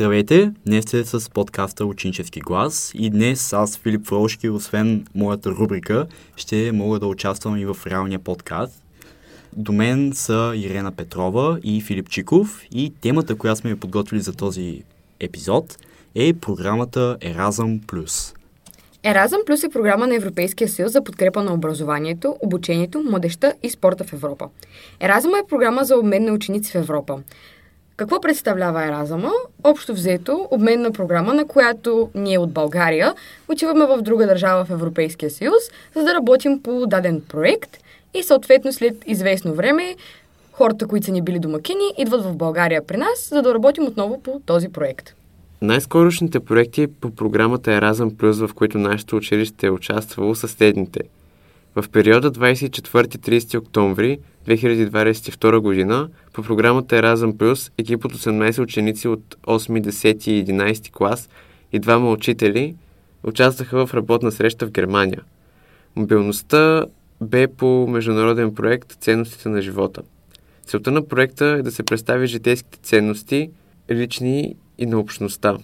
Здравейте! Днес сте с подкаста Ученически глас и днес аз, Филип Фрошки, освен моята рубрика, ще мога да участвам и в реалния подкаст. До мен са Ирена Петрова и Филип Чиков и темата, която сме подготвили за този епизод е програмата Еразъм Плюс. Еразъм Плюс е програма на Европейския съюз за подкрепа на образованието, обучението, младеща и спорта в Европа. Еразъм е програма за обмен на ученици в Европа. Какво представлява Еразъма? Общо взето, обменна програма, на която ние от България отиваме в друга държава в Европейския съюз, за да работим по даден проект и съответно след известно време хората, които са ни били домакини, идват в България при нас, за да работим отново по този проект. Най-скорошните проекти по програмата Еразъм Плюс, в които нашето училище е участвало, са следните. В периода 24-30 октомври 2022 година по програмата Еразъм Плюс екип от 18 ученици от 8, 10 и 11 клас и двама учители участваха в работна среща в Германия. Мобилността бе по международен проект Ценностите на живота. Целта на проекта е да се представи житейските ценности, лични и на общността,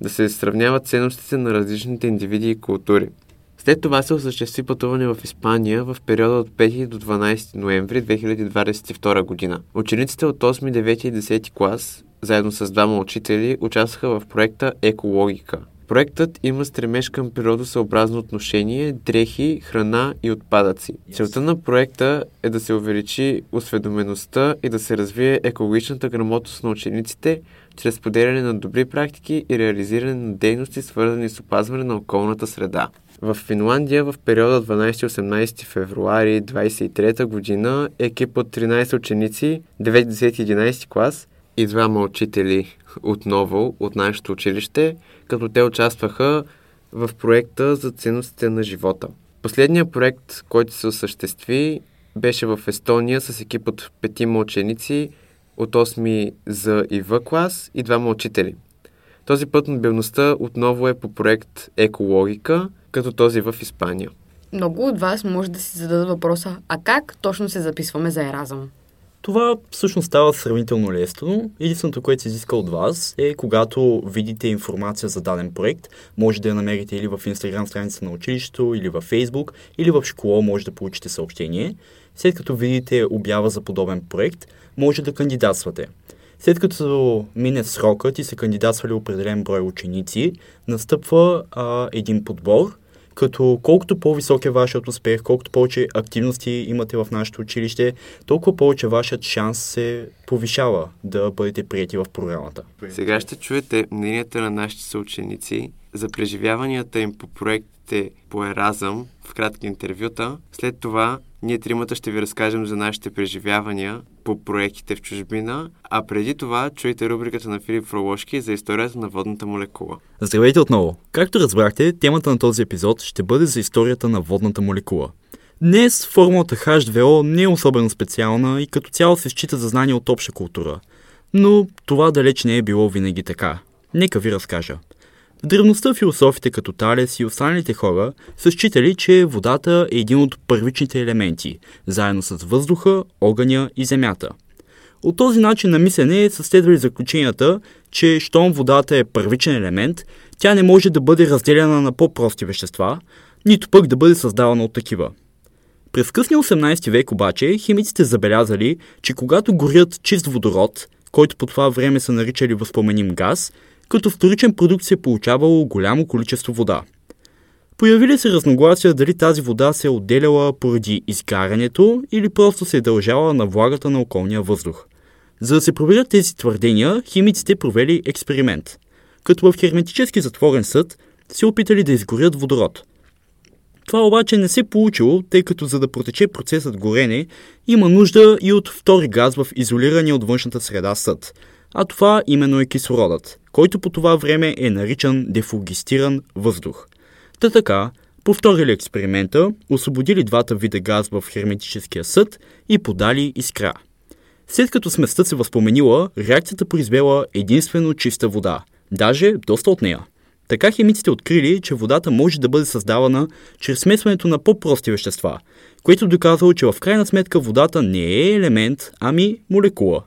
да се сравняват ценностите на различните индивиди и култури – след това се осъществи пътуване в Испания в периода от 5 до 12 ноември 2022 година. Учениците от 8, 9 и 10 клас, заедно с двама учители, участваха в проекта Екологика. Проектът има стремеж към природосъобразно отношение, дрехи, храна и отпадъци. Целта на проекта е да се увеличи осведомеността и да се развие екологичната грамотност на учениците чрез поделяне на добри практики и реализиране на дейности, свързани с опазване на околната среда. В Финландия в периода 12-18 февруари 23 година екип от 13 ученици, 9, 10 11 клас и двама учители отново от нашето училище, като те участваха в проекта за ценностите на живота. Последният проект, който се осъществи, беше в Естония с екип от петима ученици от 8 за и В клас и двама учители. Този път мобилността отново е по проект Екологика – като този в Испания. Много от вас може да си зададат въпроса, а как точно се записваме за Еразъм? Това всъщност става сравнително лесно. Единственото, което се изиска от вас е, когато видите информация за даден проект, може да я намерите или в Instagram страница на училището, или в Facebook, или в школа може да получите съобщение. След като видите обява за подобен проект, може да кандидатствате. След като мине срокът и се кандидатствали определен брой ученици, настъпва а, един подбор, като колкото по-висок е вашият успех, колкото повече активности имате в нашето училище, толкова повече вашият шанс се повишава да бъдете прияти в програмата. Сега ще чуете мненията на нашите съученици за преживяванията им по проектите по Еразъм в кратки интервюта. След това ние тримата ще ви разкажем за нашите преживявания по проектите в чужбина, а преди това чуйте рубриката на Филип Фролошки за историята на водната молекула. Здравейте отново! Както разбрахте, темата на този епизод ще бъде за историята на водната молекула. Днес формулата H2O не е особено специална и като цяло се счита за знание от обща култура. Но това далеч не е било винаги така. Нека ви разкажа. В древността философите като Талес и останалите хора са считали, че водата е един от първичните елементи, заедно с въздуха, огъня и земята. От този начин на мислене са следвали заключенията, че щом водата е първичен елемент, тя не може да бъде разделена на по-прости вещества, нито пък да бъде създавана от такива. През късния 18 век обаче химиците забелязали, че когато горят чист водород, който по това време са наричали възпоменим газ, като вторичен продукт се е получавало голямо количество вода. Появили се разногласия дали тази вода се е отделяла поради изгарянето или просто се е дължала на влагата на околния въздух. За да се проверят тези твърдения, химиците провели експеримент. Като в херметически затворен съд се опитали да изгорят водород. Това обаче не се е получило, тъй като за да протече процесът горене, има нужда и от втори газ в изолирания от външната среда съд – а това именно е кислородът, който по това време е наричан дефугистиран въздух. Та така, повторили експеримента, освободили двата вида газ в херметическия съд и подали искра. След като сместа се възпоменила, реакцията произвела единствено чиста вода, даже доста от нея. Така химиците открили, че водата може да бъде създавана чрез смесването на по-прости вещества, което доказало, че в крайна сметка водата не е елемент, ами молекула.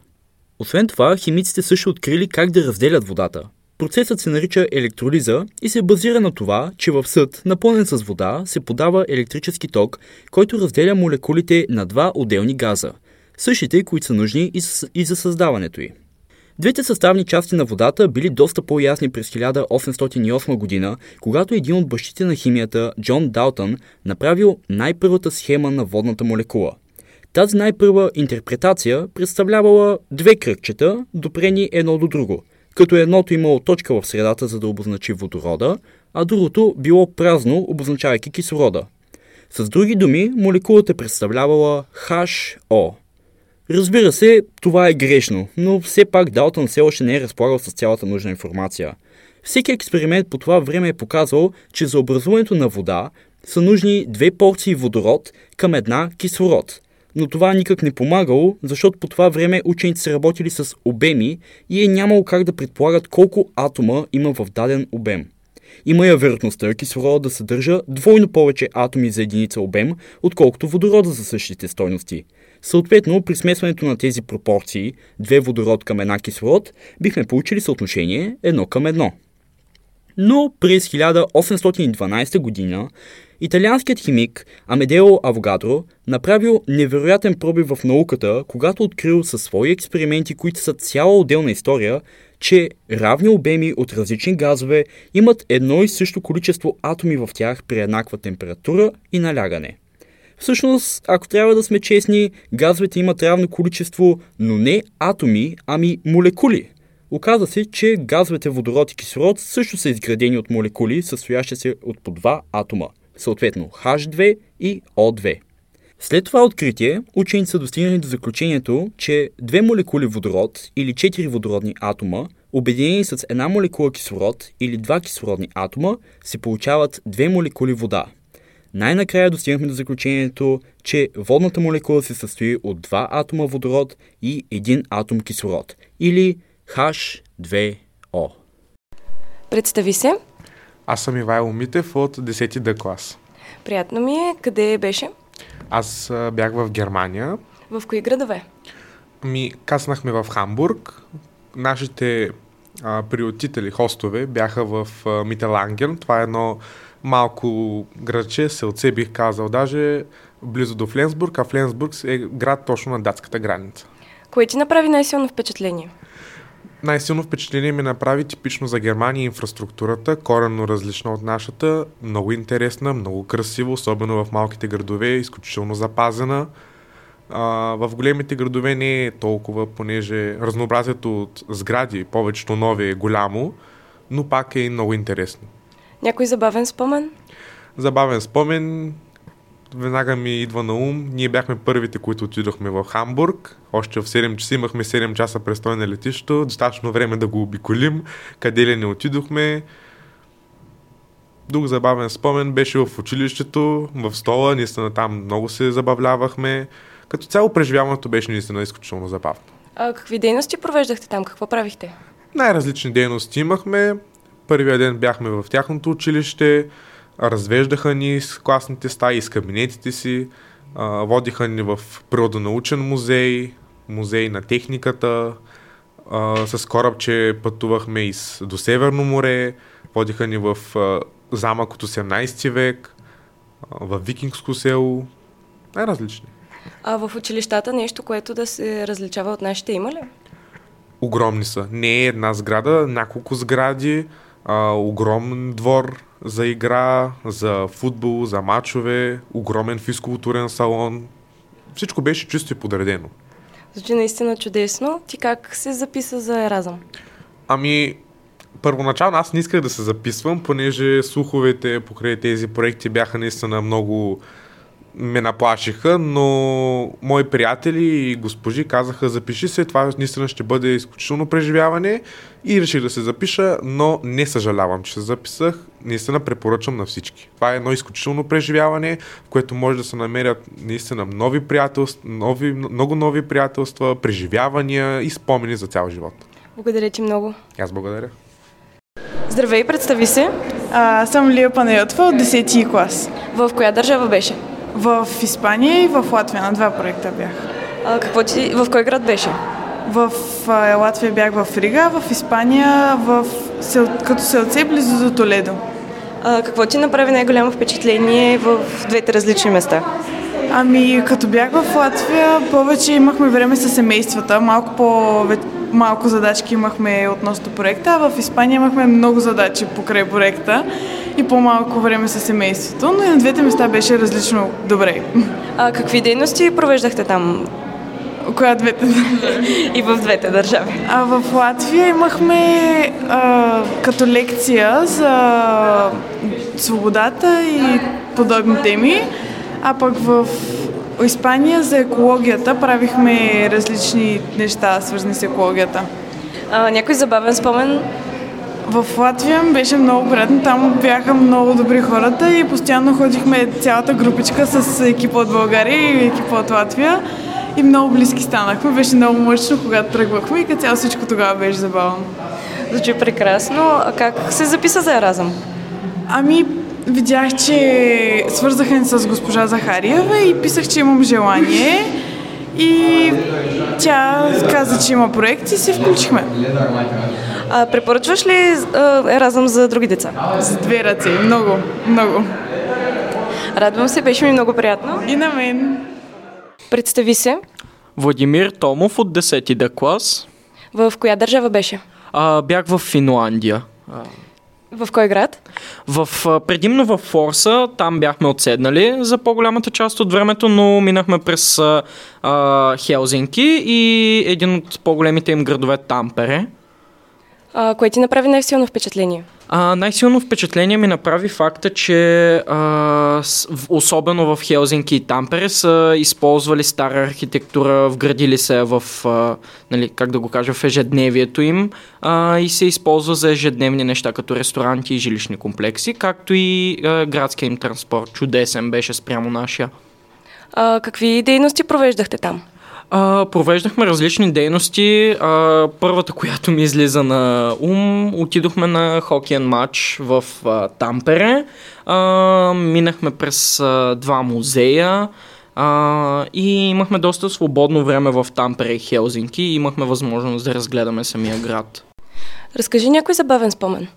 Освен това, химиците също открили как да разделят водата. Процесът се нарича електролиза и се базира на това, че в съд, напълнен с вода, се подава електрически ток, който разделя молекулите на два отделни газа, същите, които са нужни и за създаването й. Двете съставни части на водата били доста по-ясни през 1808 година, когато един от бащите на химията, Джон Далтън, направил най-първата схема на водната молекула. Тази най-първа интерпретация представлявала две кръгчета, допрени едно до друго, като едното имало точка в средата, за да обозначи водорода, а другото било празно, обозначавайки кислорода. С други думи, молекулата представлявала HO, Разбира се, това е грешно, но все пак Далтън все още не е разполагал с цялата нужна информация. Всеки експеримент по това време е показвал, че за образуването на вода са нужни две порции водород към една кислород. Но това никак не помагало, защото по това време учените са работили с обеми и е нямало как да предполагат колко атома има в даден обем. Има я вероятността кислорода да съдържа двойно повече атоми за единица обем, отколкото водорода за същите стойности – Съответно, при смесването на тези пропорции, две водород към една кислород, бихме получили съотношение едно към едно. Но през 1812 година италианският химик Амедео Авогадро направил невероятен пробив в науката, когато открил със свои експерименти, които са цяла отделна история, че равни обеми от различни газове имат едно и също количество атоми в тях при еднаква температура и налягане – Всъщност, ако трябва да сме честни, газовете имат равно количество, но не атоми, ами молекули. Оказва се, че газовете водород и кислород също са изградени от молекули, състоящи се от по два атома, съответно H2 и O2. След това откритие, учените са достигнали до заключението, че две молекули водород или четири водородни атома, обединени с една молекула кислород или два кислородни атома, се получават две молекули вода – най-накрая достигнахме до заключението, че водната молекула се състои от два атома водород и един атом кислород, или H2O. Представи се. Аз съм Ивайло Митев от 10 Д клас. Приятно ми е. Къде беше? Аз бях в Германия. В кои градове? Ми, каснахме в Хамбург. Нашите а, приотители, хостове, бяха в а, Мителанген. Това е едно малко градче, селце бих казал, даже близо до Фленсбург, а Фленсбург е град точно на датската граница. Кое ти направи най-силно впечатление? Най-силно впечатление ми направи типично за Германия инфраструктурата, коренно различна от нашата, много интересна, много красива, особено в малките градове, изключително запазена. А, в големите градове не е толкова, понеже разнообразието от сгради, повечето нови е голямо, но пак е много интересно. Някой забавен спомен? Забавен спомен. Веднага ми идва на ум. Ние бяхме първите, които отидохме в Хамбург. Още в 7 часа имахме 7 часа престой на летището. Достатъчно време да го обиколим. Къде ли не отидохме. Друг забавен спомен беше в училището, в стола. Наистина там много се забавлявахме. Като цяло преживяването беше наистина изключително забавно. А какви дейности провеждахте там? Какво правихте? Най-различни дейности имахме. Първия ден бяхме в тяхното училище, развеждаха ни с класните стаи, с кабинетите си, водиха ни в природонаучен музей, музей на техниката, с корабче пътувахме и до Северно море, водиха ни в замък от 18 век, в Викингско село, най-различни. А в училищата нещо, което да се различава от нашите има ли? Огромни са. Не е една сграда, няколко сгради, а, огромен двор за игра, за футбол, за матчове, огромен физкултурен салон. Всичко беше чисто и подредено. Звучи наистина чудесно. Ти как се записа за Еразъм? Ами, първоначално аз не исках да се записвам, понеже слуховете покрай тези проекти бяха наистина много ме наплашиха, но мои приятели и госпожи казаха запиши се, това наистина ще бъде изключително преживяване и реших да се запиша, но не съжалявам, че се записах. Наистина препоръчвам на всички. Това е едно изключително преживяване, в което може да се намерят наистина нови приятелства, нови, много нови приятелства, преживявания и спомени за цял живот. Благодаря ти много. Аз благодаря. Здравей, представи се. А, съм Лия Панайотова от 10 клас. В коя държава беше? В Испания и в Латвия на два проекта бях. А, какво ти, в кой град беше? В а, Латвия бях в Рига, в Испания, в Сел... като селце близо до Толедо. А, какво ти направи най-голямо впечатление в двете различни места? Ами, като бях в Латвия, повече имахме време с семействата, малко по малко задачки имахме относно проекта, а в Испания имахме много задачи покрай проекта и по-малко време с семейството, но и на двете места беше различно добре. А какви дейности провеждахте там Коя двете? и в двете държави? А в Латвия имахме а, като лекция за свободата и подобни теми, а пък в Испания за екологията правихме различни неща, свързани с екологията. А, някой забавен спомен? В Латвия беше много приятно, там бяха много добри хората и постоянно ходихме цялата групичка с екипа от България и екипа от Латвия и много близки станахме. Беше много мъчно, когато тръгвахме и като цяло всичко тогава беше забавно. Звучи прекрасно. А как се записа за Еразъм? Ами, видях, че свързаха ни с госпожа Захариева и писах, че имам желание. И тя каза, че има проект и се включихме. А, препоръчваш ли Еразъм за други деца? С две ръце. Много, много. Радвам се, беше ми много приятно. И на мен. Представи се. Владимир Томов от 10 Д клас. В коя държава беше? А, бях в Финландия. В кой град? В, предимно в Форса, там бяхме отседнали за по-голямата част от времето, но минахме през а, Хелзинки и един от по-големите им градове Тампере. А, кое ти направи най-силно впечатление? А, най-силно впечатление ми направи факта, че а, особено в Хелзинки и Тампере са използвали стара архитектура, вградили се в, а, нали, как да го кажа, в ежедневието им а, и се използва за ежедневни неща, като ресторанти и жилищни комплекси, както и а, градския им транспорт. Чудесен беше спрямо нашия. А, какви дейности провеждахте там? А, провеждахме различни дейности. А, първата, която ми излиза на ум, отидохме на хокеен матч в а, Тампере. А, минахме през а, два музея. А, и имахме доста свободно време в Тампере и Хелзинки и имахме възможност да разгледаме самия град. Разкажи някой забавен спомен.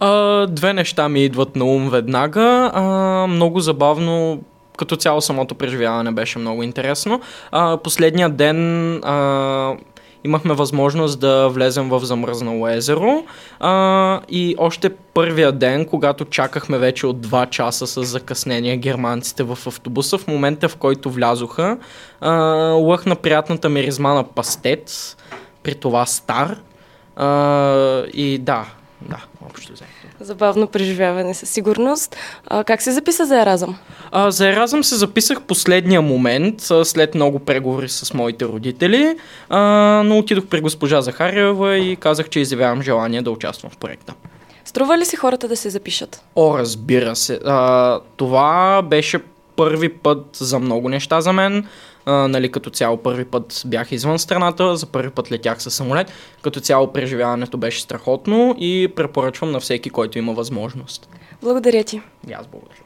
А, две неща ми идват на ум веднага. А, много забавно, като цяло самото преживяване беше много интересно. А, последния ден а, имахме възможност да влезем в замръзнало езеро а, и още първия ден, когато чакахме вече от 2 часа с закъснение германците в автобуса, в момента в който влязоха, а, лъхна приятната миризма на пастет, при това стар. А, и да, да, общо взето. Забавно преживяване със сигурност. А, как се записа за Еразъм? А, за Еразъм се записах последния момент, след много преговори с моите родители, а, но отидох при госпожа Захариева и казах, че изявявам желание да участвам в проекта. Струва ли си хората да се запишат? О, разбира се. А, това беше първи път за много неща за мен. А, нали, като цяло първи път бях извън страната, за първи път летях със самолет. Като цяло преживяването беше страхотно и препоръчвам на всеки, който има възможност. Благодаря ти. И аз благодаря.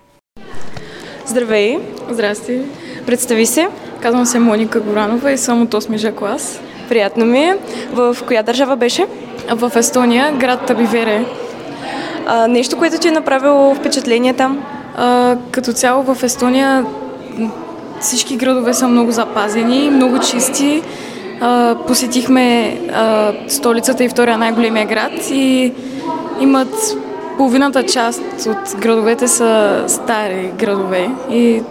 Здравей! Здрасти. Представи се. Казвам се Моника Горанова и съм от 8 клас. Приятно ми е. В коя държава беше? В Естония, град Табивере. А, нещо, което ти е направило впечатление там? А, като цяло в Естония всички градове са много запазени, много чисти. Посетихме столицата и втория най-големия град и имат половината част от градовете са стари градове и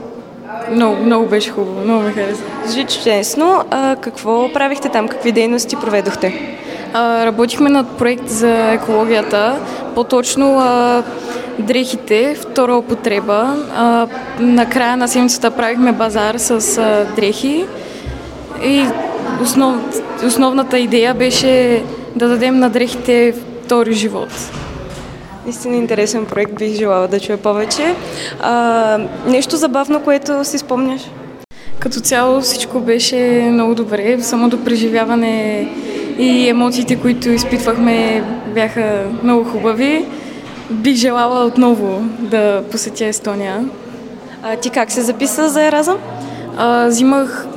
много, много беше хубаво, много ми хареса. Звучи чудесно. А, какво правихте там? Какви дейности проведохте? А, работихме над проект за екологията, по-точно а, дрехите, втора употреба. А, на края на седмицата правихме базар с а, дрехи и основ, основната идея беше да дадем на дрехите втори живот. Наистина интересен проект, бих желала да чуя повече. А, нещо забавно, което си спомняш? Като цяло всичко беше много добре, самото преживяване и емоциите, които изпитвахме, бяха много хубави. Бих желала отново да посетя Естония. А, ти как се записа за Еразъм? А, взимах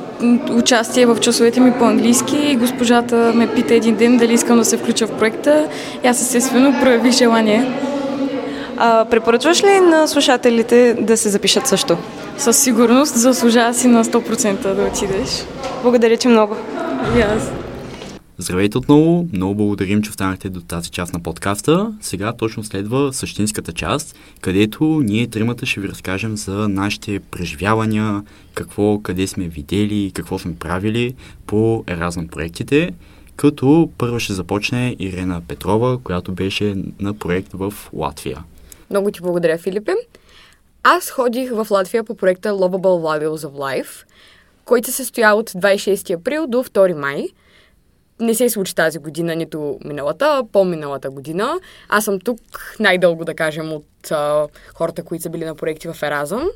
участие в часовете ми по английски и госпожата ме пита един ден дали искам да се включа в проекта. И аз естествено проявих желание. А, препоръчваш ли на слушателите да се запишат също? Със сигурност заслужава си на 100% да отидеш. Благодаря ти много. И аз. Здравейте отново, много благодарим, че останахте до тази част на подкаста. Сега точно следва същинската част, където ние тримата ще ви разкажем за нашите преживявания, какво, къде сме видели, какво сме правили по Еразъм проектите. Като първо ще започне Ирена Петрова, която беше на проект в Латвия. Много ти благодаря, Филипе. Аз ходих в Латвия по проекта Lovable Values of Life, който се състоя от 26 април до 2 май. Не се случи тази година, нито миналата, по-миналата година. Аз съм тук най-дълго, да кажем, от а, хората, които са били на проекти в Еразъм.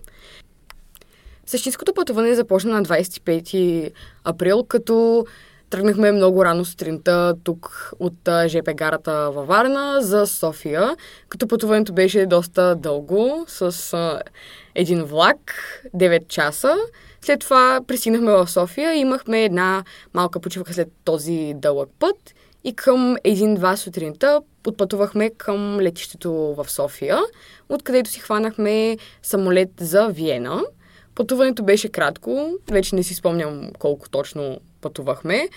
Същинското пътуване започна на 25 април, като тръгнахме много рано сутринта тук от ЖП гарата във Варна за София, като пътуването беше доста дълго, с а, един влак, 9 часа. След това пристигнахме в София и имахме една малка почивка след този дълъг път и към 1-2 сутринта отпътувахме към летището в София, откъдето си хванахме самолет за Виена. Пътуването беше кратко, вече не си спомням колко точно пътувахме,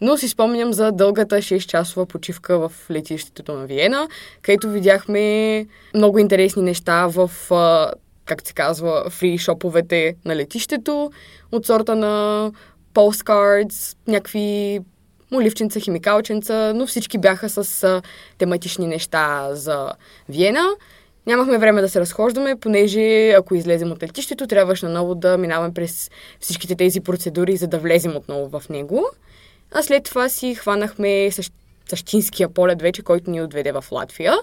но си спомням за дългата 6-часова почивка в летището на Виена, където видяхме много интересни неща в, как се казва, фри шоповете на летището, от сорта на postcards, някакви моливченца, химикалченца, но всички бяха с тематични неща за Виена. Нямахме време да се разхождаме, понеже ако излезем от летището, трябваше наново да минаваме през всичките тези процедури, за да влезем отново в него. А след това си хванахме същ... същинския полет вече, който ни отведе в Латвия.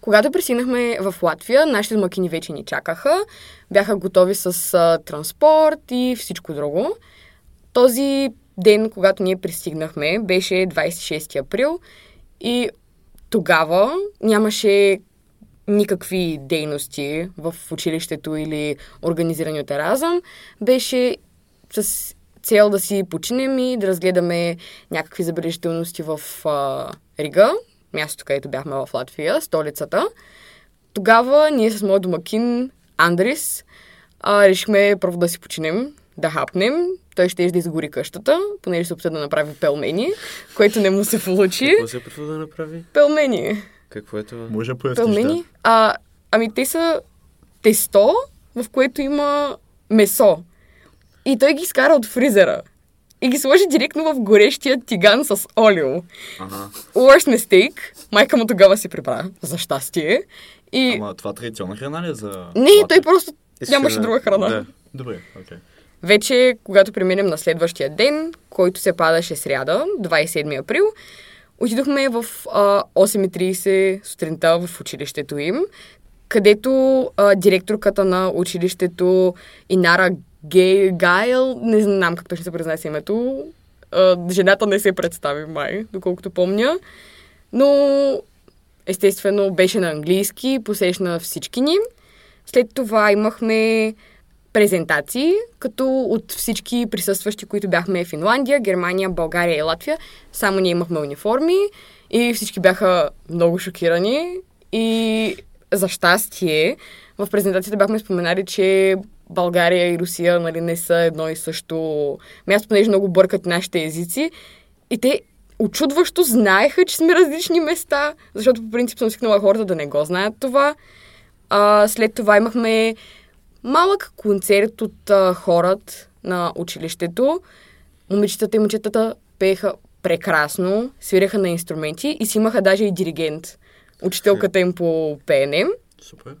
Когато пристигнахме в Латвия, нашите домакини вече ни чакаха. Бяха готови с а, транспорт и всичко друго. Този ден, когато ние пристигнахме, беше 26 април и тогава нямаше никакви дейности в училището или организирани от Еразъм. Беше с цел да си починем и да разгледаме някакви забележителности в а, Рига, мястото, където бяхме в Латвия, столицата. Тогава ние с моят домакин Андрис а, решихме първо да си починем, да хапнем. Той ще да изгори къщата, понеже се опита да направи пелмени, което не му се получи. Какво се опитва да направи? Пелмени. Какво е това? Може да поясниш, Пелмени? А, ами те са тесто, в което има месо. И той ги изкара от фризера. И ги сложи директно в горещия тиган с олио. Ага. Worst mistake. Майка му тогава се прибра, за щастие. И... Ама това традиционна храна ли е за... Не, Латвия? той просто Искаше нямаше друга храна. да. Добре, окей. Вече, когато преминем на следващия ден, който се падаше сряда, 27 април, отидохме в а, 8.30 сутринта в училището им, където а, директорката на училището Инара Гей, Гайл, не знам как точно се произнася името, а, жената не се представи май, доколкото помня, но естествено беше на английски, посещна всички ни. След това имахме презентации, като от всички присъстващи, които бяхме в Финландия, Германия, България и Латвия, само ние имахме униформи и всички бяха много шокирани. И за щастие, в презентацията бяхме споменали, че България и Русия нали, не са едно и също място, понеже много бъркат нашите езици. И те очудващо знаеха, че сме различни места, защото по принцип съм свикнала хората да не го знаят това. А, след това имахме малък концерт от а, хората на училището. Момичетата и момчетата пееха прекрасно, свиреха на инструменти и си имаха даже и диригент. Учителката им по пеене. Супер.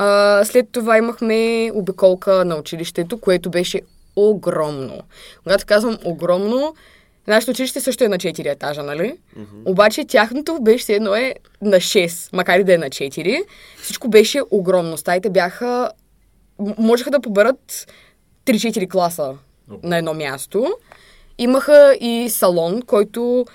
А, след това имахме обиколка на училището, което беше огромно. Когато казвам огромно, нашето училище също е на 4 етажа, нали? Обаче тяхното беше все едно е на 6, макар и да е на 4. Всичко беше огромно. Стаите бяха... Можеха да поберат 3-4 класа на едно място. Имаха и салон, който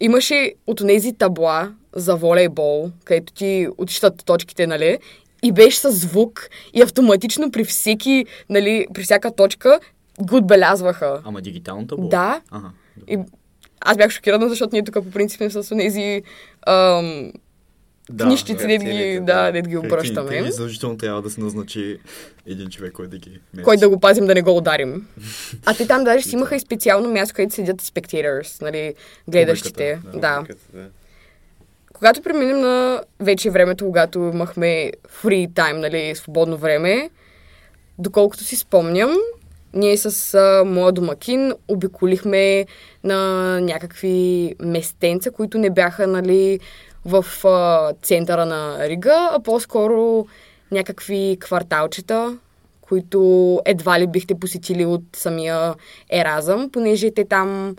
имаше от тези табла за волейбол, където ти отчитат точките, нали? И беше с звук и автоматично при всеки, нали, при всяка точка го отбелязваха. Ама дигитално табло? Да. Ага. И аз бях шокирана, защото ние тук по принцип сме с тези ам, Да, книжчици, да, да, ги, да, да. да ги обръщаме. и задължително трябва да се назначи един човек, който да ги меси. Кой да го пазим да не го ударим. А те там даже си имаха и специално място, където седят spectators, нали, гледащите. Публиката, да. Да. Когато преминем на вече времето, когато имахме free time, нали, свободно време, доколкото си спомням, ние с а, моя домакин обиколихме на някакви местенца, които не бяха, нали, в а, центъра на Рига, а по-скоро някакви кварталчета, които едва ли бихте посетили от самия Еразъм, понеже те там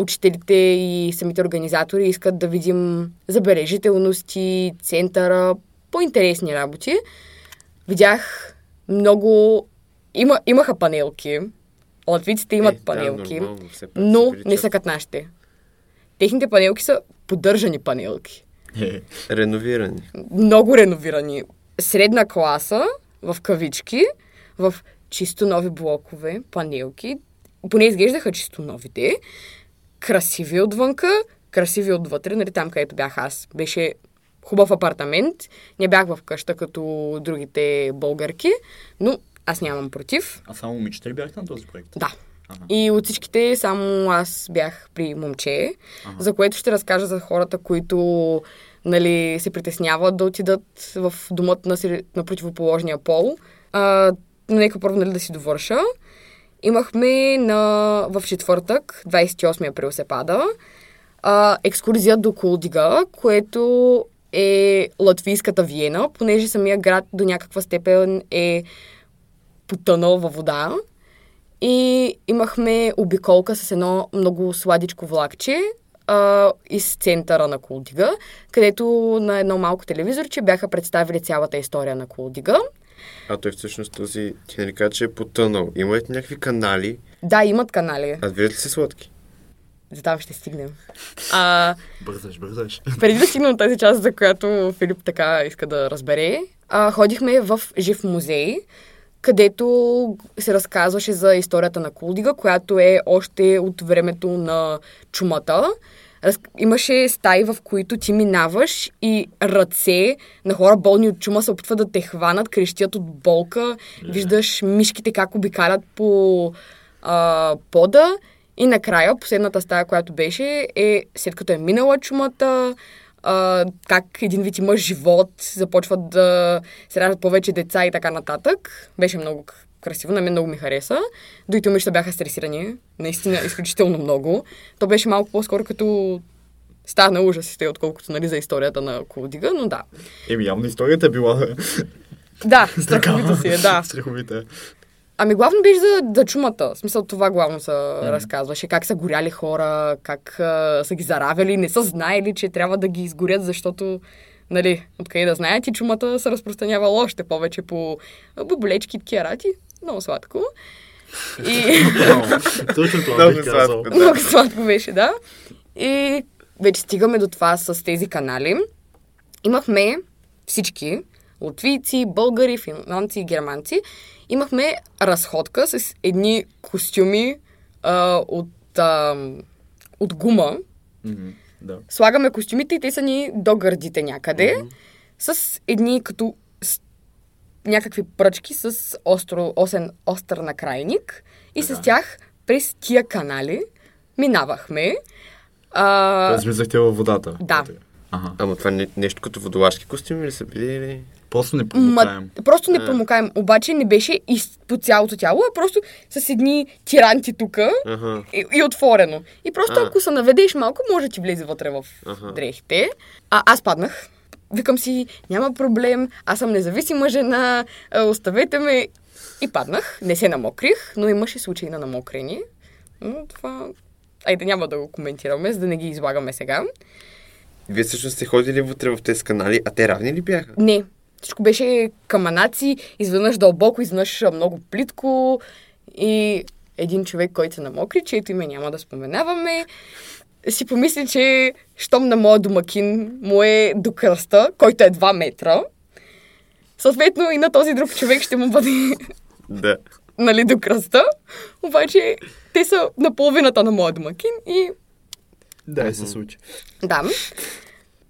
учителите и самите организатори искат да видим забележителности, центъра, по-интересни работи. Видях много... Има, имаха панелки. Латвиците имат Е, да, панелки, нормално, все пак но не са като нашите. Техните панелки са поддържани панелки. Е, Реновирани. Много реновирани. Средна класа, в кавички, в чисто нови блокове, панелки. Поне изглеждаха чисто новите. Красиви отвънка, красиви отвътре, нали там, където бях аз. Беше хубав апартамент. Не бях в къща като другите българки, но аз нямам против. а само момичета ли бяхте на този проект? Да. Ага. И от всичките само аз бях при момче, Ага. за което ще разкажа за хората, които нали, се притесняват да отидат в домът на, на противоположния пол. А, но нека първо нали, да си довърша. Имахме на, в четвъртък, 28 април се пада, а, екскурзия до Кулдига, което е латвийската Виена, понеже самия град до някаква степен е потънал във вода. И имахме обиколка с едно много сладичко влакче а, из центъра на Кулдига, където на едно малко телевизорче бяха представили цялата история на Кулдига. А той всъщност този, ти нали каза, че е потънал. Има ли някакви канали? Да, имат канали. А видят ли се сладки? За там ще стигнем. А, Бързаш, бързаш. преди да стигнем тази част, за която Филип така иска да разбере, а, ходихме в жив музей, където се разказваше за историята на Кулдига, която е още от времето на чумата. Раз... Имаше стаи, в които ти минаваш и ръце на хора болни от чума се опитват да те хванат, крещят от болка. Виждаш мишките как обикалят по а, пода. И накрая, последната стая, която беше, е след като е минала чумата, а, как един вид има живот, започват да се раждат повече деца и така нататък. Беше много красиво, на мен много ми хареса. Дойте момичета бяха стресирани, наистина изключително много. То беше малко по-скоро като стана на ужасите, отколкото нали, за историята на Кулдига, но да. Еми, явно историята е била Да, страховито си е, да. страховита. Ами главно беше за, за чумата. В смисъл това главно се mm. разказваше. Как са горяли хора, как а, са ги заравяли, не са знаели, че трябва да ги изгорят, защото, нали, откъде да знаят и чумата се разпространявала още повече по боболечки такива рати. Много сладко. И Точно това Много бих казал. сладко. много сладко беше, да. И вече стигаме до това с тези канали. Имахме всички, латвийци, българи, финландци и германци, имахме разходка с едни костюми а, от, а, от гума. Мгм, Да. Слагаме костюмите и те са ни до гърдите някъде, с едни като някакви пръчки с остро, осен, остър накрайник и с тях през тия канали минавахме. А, Тоест влизахте във водата. Да. Ага. Ама това не, нещо като водолазки костюми ли са били? Или? Просто не Ма, промокаем. просто не промокаем. Обаче не беше и по цялото тяло, а просто с едни тиранти тук Ага. и, и отворено. И просто А. ако се наведеш малко, може да ти влезе вътре в Аха. дрехите. А аз паднах. Викам си, няма проблем, аз съм независима жена, оставете ме. И паднах. Не се намокрих, но имаше случаи на намокрени. Но това... Айде, няма да го коментираме, за да не ги излагаме сега. Вие всъщност сте ходили вътре в тези канали, а те равни ли бяха? Не. Всичко беше каманаци, изведнъж дълбоко, изведнъж много плитко и един човек, който се намокри, чието име няма да споменаваме, си помисли, че щом на моя домакин му е до кръста, който е 2 метра, съответно и на този друг човек ще му бъде Да. нали, до кръста. Обаче те са на половината на моя домакин и Да, се случи. да.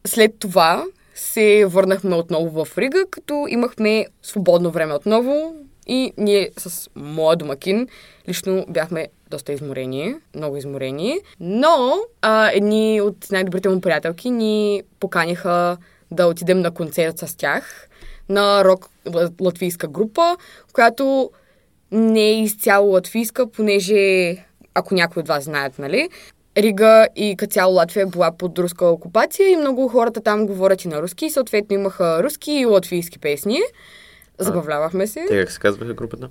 След това се върнахме отново в Рига, като имахме свободно време отново и ние с моя домакин лично бяхме доста изморени, много изморени. Но а, едни от най-добрите му приятелки ни поканиха да отидем на концерт с тях на рок ла- латвийска група, която не е изцяло латвийска, понеже, ако някои от вас знаят, нали, Рига и като цяло Латвия била под руска окупация и много хората там говорят и на руски, съответно имаха руски и латвийски песни. Забавлявахме се. Те как се казваха групата?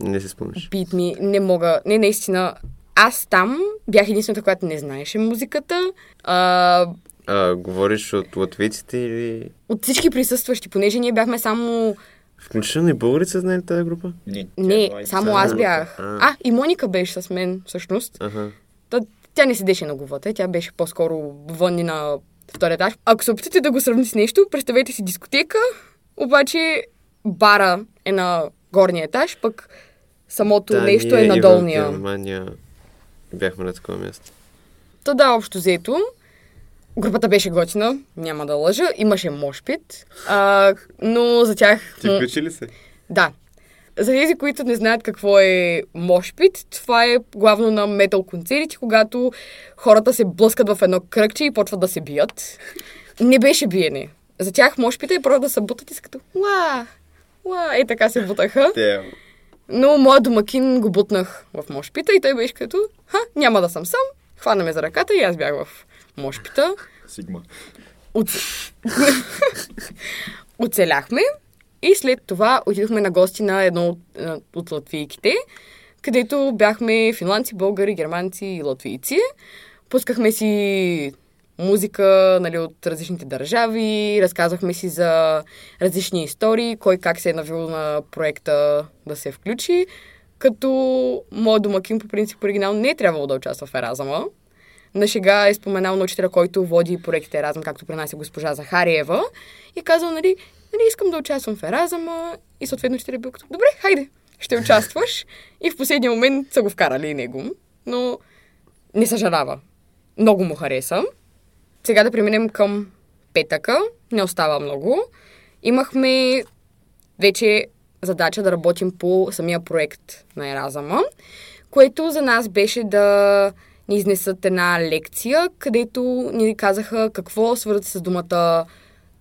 Не се спомняш. Бит ми, не мога. Не, наистина. Аз там бях единствената, която не знаеше музиката. А, А, говориш от латвийците или... от всички присъстващи, понеже ние бяхме само... Включително и българите са знали тази група? Не, Не, само аз бях. А. А, и Моника беше с мен, всъщност. Ага. Та, тя не седеше на главата, тя беше по-скоро вън на втория етаж. Ако се опитате да го сравните с нещо, представете си дискотека, обаче бара е на горния етаж, пък самото Да, нещо ние е на долния. В Германия бяхме на такова място. Та да, общо взето. Групата беше готина, няма да лъжа. Имаше мошпит, а, но за тях... м, включи ли се? Да. За тези, които не знаят какво е мошпит, това е главно на метал концертите, когато хората се блъскат в едно кръгче и почват да се бият. Не беше биене. За тях мошпита е просто да се бутат и са като уа, уа, е така се бутаха. Но моят домакин го бутнах в мошпита и той беше като, ха, няма да съм сам. Хвана ме за ръката и аз бях в мошпита. Сигма. Оце... Оцеляхме и след това отидохме на гости на едно от, а, от латвийките, където бяхме финландци, българи, германци и латвийци. Пускахме си музика нали, от различните държави, разказахме си за различни истории, кой как се е навил на проекта да се включи, като моят домакин по принцип оригинално не е трябвало да участва в Еразъма. На шега е споменал на учителя, който води проектите Еразъм, както при госпожа Захариева, и е казал, нали, нали, искам да участвам в Еразъма, и съответно учителя е бил като, добре, хайде, ще участваш. И в последния момент са го вкарали и него, но не съжалява. Много му хареса. Сега да преминем към петъка. Не остава много. Имахме вече задача да работим по самия проект на Еразъма, което за нас беше да ни изнесат една лекция, където ни казаха какво свързват с думата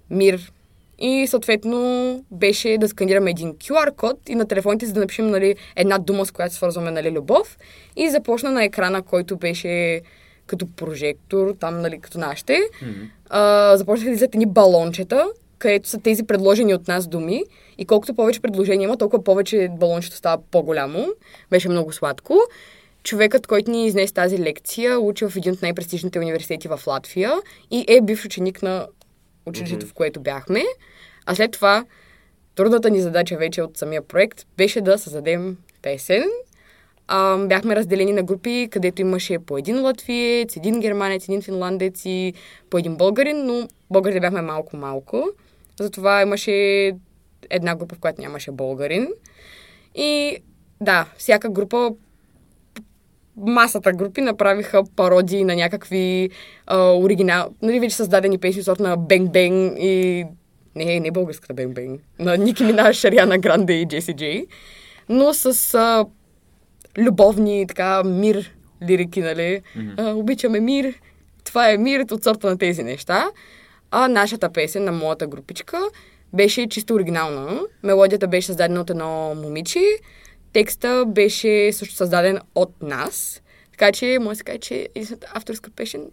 мир. И съответно беше да сканираме един QR код и на телефоните, за да напишем нали, една дума, с която свързваме нали, любов. И започна на екрана, който беше като прожектор, там нали, като нашите. Mm-hmm. А, започнаха да излизат едни балончета, където са тези предложени от нас думи. И колкото повече предложения има, толкова повече балончето става по-голямо. Беше много сладко. Човекът, който ни изнесе тази лекция, учи в един от най-престижните университети в Латвия и е бивш ученик на училището, mm-hmm. в което бяхме. А след това, трудната ни задача вече от самия проект беше да създадем песен. А, бяхме разделени на групи, където имаше по един латвиец, един германец, един финландец и по един българин, но българите бяхме малко-малко. Затова имаше една група, в която нямаше българин. И да, всяка група масата групи направиха пародии на някакви а, оригинал, нали, вече създадени песни, сорт на Бенг Бенг и... Не, не българската Бенг Бенг. На Ники Минаж, Шариана Гранде и Джеси Джей. Но с а, любовни, така, мир лирики, нали? Mm-hmm. А, обичаме мир, това е мир от сорта на тези неща. А нашата песен на моята групичка беше чисто оригинална. Мелодията беше създадена от едно момиче, текста беше също създаден от нас. Така че, може да се каже, че единствената авторска песен,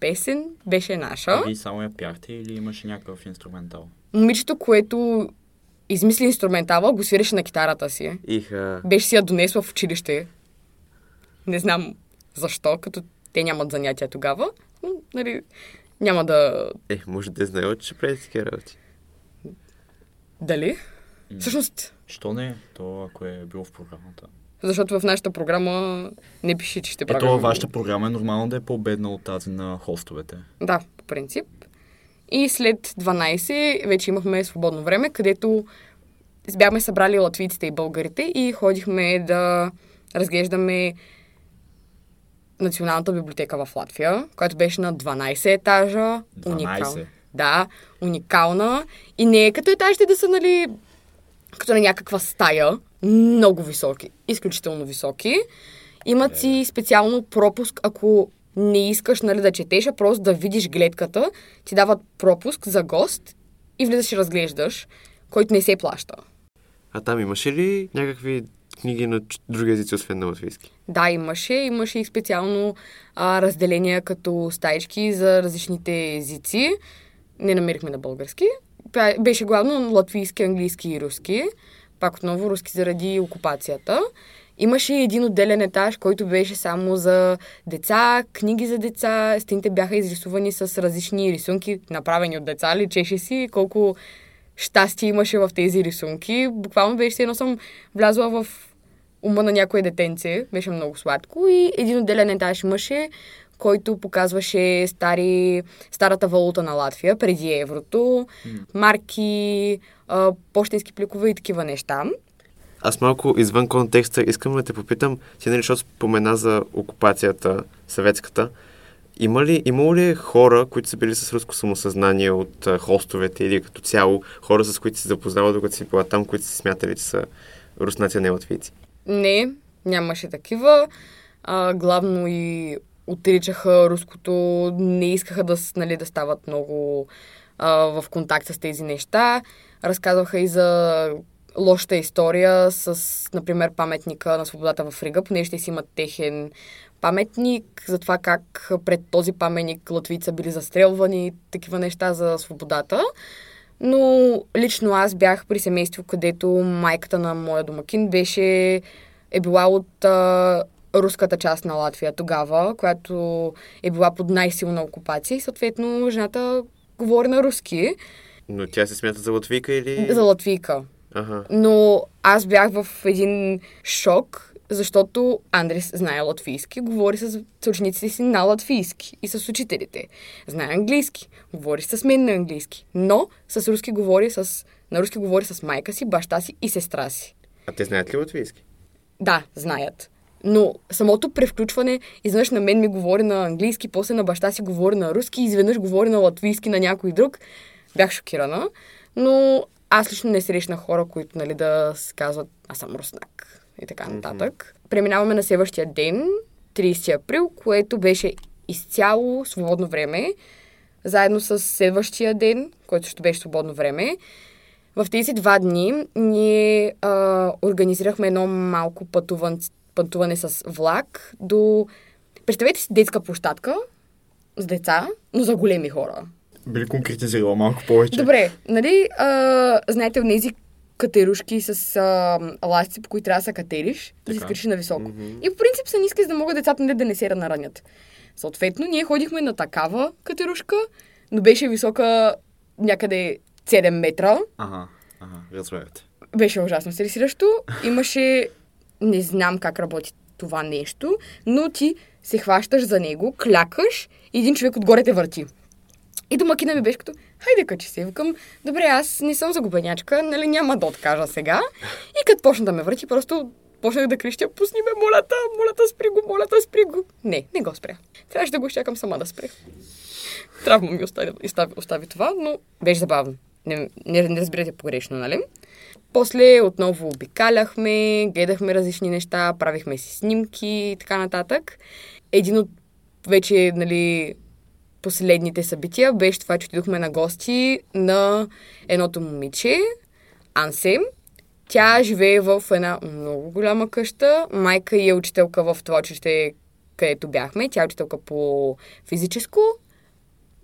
песен беше наша. А вие само я пяхте или имаше някакъв инструментал? Момичето, което измисли инструментала, го свиреше на китарата си. Иха. Беше си я донесла в училище. Не знам защо, като те нямат занятия тогава. Но, нали, няма да... Е, може да знаел, че ще прави такива работи. Дали? Всъщност, Що не? То ако е било в програмата. защото в нашата програма не пише, че ще правим... Ето, вашата програма е нормално да е по-бедна от тази на хостовете. Да, по принцип. И след 12 вече имахме свободно време, където бяхме събрали латвийците и българите и ходихме да разглеждаме Националната библиотека в Латвия, която беше на 12 етажа. 12? Уникална. Да, уникална. И не е като етажите да са, нали, като на някаква стая. Много високи. Изключително високи. Имат си специално пропуск, ако не искаш нали, да четеш, а просто да видиш гледката, ти дават пропуск за гост и влизаш и разглеждаш, който не се плаща. А там имаше ли някакви книги на други езици, освен на латвийски? Да, имаше. Имаше и специално а, разделения като стаички за различните езици. Не намерихме на български. Беше главно латвийски, английски и руски. Пак отново руски заради окупацията. Имаше и един отделен етаж, който беше само за деца, книги за деца. Стените бяха изрисувани с различни рисунки, направени от деца. Личеше си колко щастие имаше в тези рисунки. Буквално беше, едно съм влязла в ума на някое детенце. Беше много сладко. И един отделен етаж имаше, който показваше стари, старата валута на Латвия, преди еврото, марки, а, почтенски пликове и такива неща. Аз малко извън контекста искам да те попитам, ти нали, защото спомена за окупацията съветската, има ли, имало ли хора, които са били с руско самосъзнание от а, хостовете или като цяло, хора с които си запознава, докато си била там, които си смятали, че са руснаци, а не латвийци? Не, нямаше такива. А, главно и отричаха руското, не искаха да, нали, да стават много а, в контакт с тези неща. Разказваха и за лошата история с, например, паметника на свободата в Рига, понеже ще си имат техен паметник, за това как пред този паметник латвийца били застрелвани, такива неща за свободата. Но лично аз бях при семейство, където майката на моя домакин беше е била от а, руската част на Латвия тогава, която е била под най-силна окупация и съответно жената говори на руски Но тя се смята за латвийка или... за латвийка. Ага. Но аз бях в един шок, защото Андрес знае латвийски, говори с с учениците си на латвийски и с учителите. Знае английски, говори с мен на английски, но с руски говори с, на руски говори с майка си, баща си и сестра си. А те знаят ли латвийски? Да, знаят. Но самото превключване, изведнъж на мен ми говори на английски, после на баща си говори на руски, изведнъж говори на латвийски на някой друг. Бях шокирана. Но аз лично не срещнах хора, които нали, да се казват аз съм руснак и така нататък. Преминаваме на следващия ден, 30 април, което беше изцяло свободно време, заедно с следващия ден, който ще беше свободно време. В тези два дни ние а, организирахме едно малко пътуван, пътуване с влак до... Представете си детска площадка с деца, но за големи хора. Би ли конкретизирала малко повече? Добре, нали, а, знаете от тези катерушки с а, ласти, по които трябва да се катериш, да Така. скачиш на високо. И по принцип са ниски, за да могат децата нали, да не се наранят. Съответно, ние ходихме на такава катерушка, но беше висока някъде 7 метра. Ага, ага, разбирате. Беше ужасно стресиращо. Имаше... Не знам как работи това нещо, но ти се хващаш за него, клякаш и един човек отгоре те върти. И домакина ми беше като, хайде качи се. Викам, добре, аз не съм загубенячка, нали няма да откажа сега. И като почна да ме върти, просто почнах да крещя, пусни ме, моля те, моля те, спри го, моля те, спри го. Не, не го спря. Трябваше да го изчакам сама да спре. Травма ми остави, остави, остави това, но беше забавно. Не, не, не разбирате погрешно, нали? После отново обикаляхме, гледахме различни неща, правихме си снимки и така нататък. Един от вече, нали, последните събития беше това, че отидохме на гости на едното момиче, Ансе. Тя живее в една много голяма къща. Майка й е учителка в това училище, където бяхме. Тя е учителка по физическо.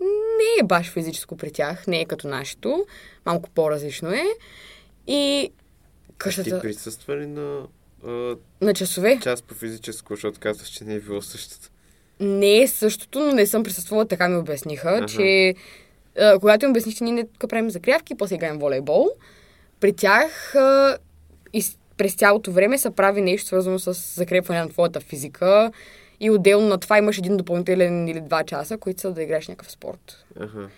Не е баш физическо при тях, не е като нашето. Малко по-различно е. И Ти къщата присъства ли на а, на часове част по физическо, защото казваш, че не е било същата? Не е същото, но не съм присъствала, така ми обясниха, Аха. че а, когато им обясних, че ние не правим закрявки, после играем волейбол, при тях а, и с- през цялото време се прави нещо свързано с закрепване на твоята физика и отделно на това имаш един допълнителен или два часа, които са да играеш някакъв спорт. Ага.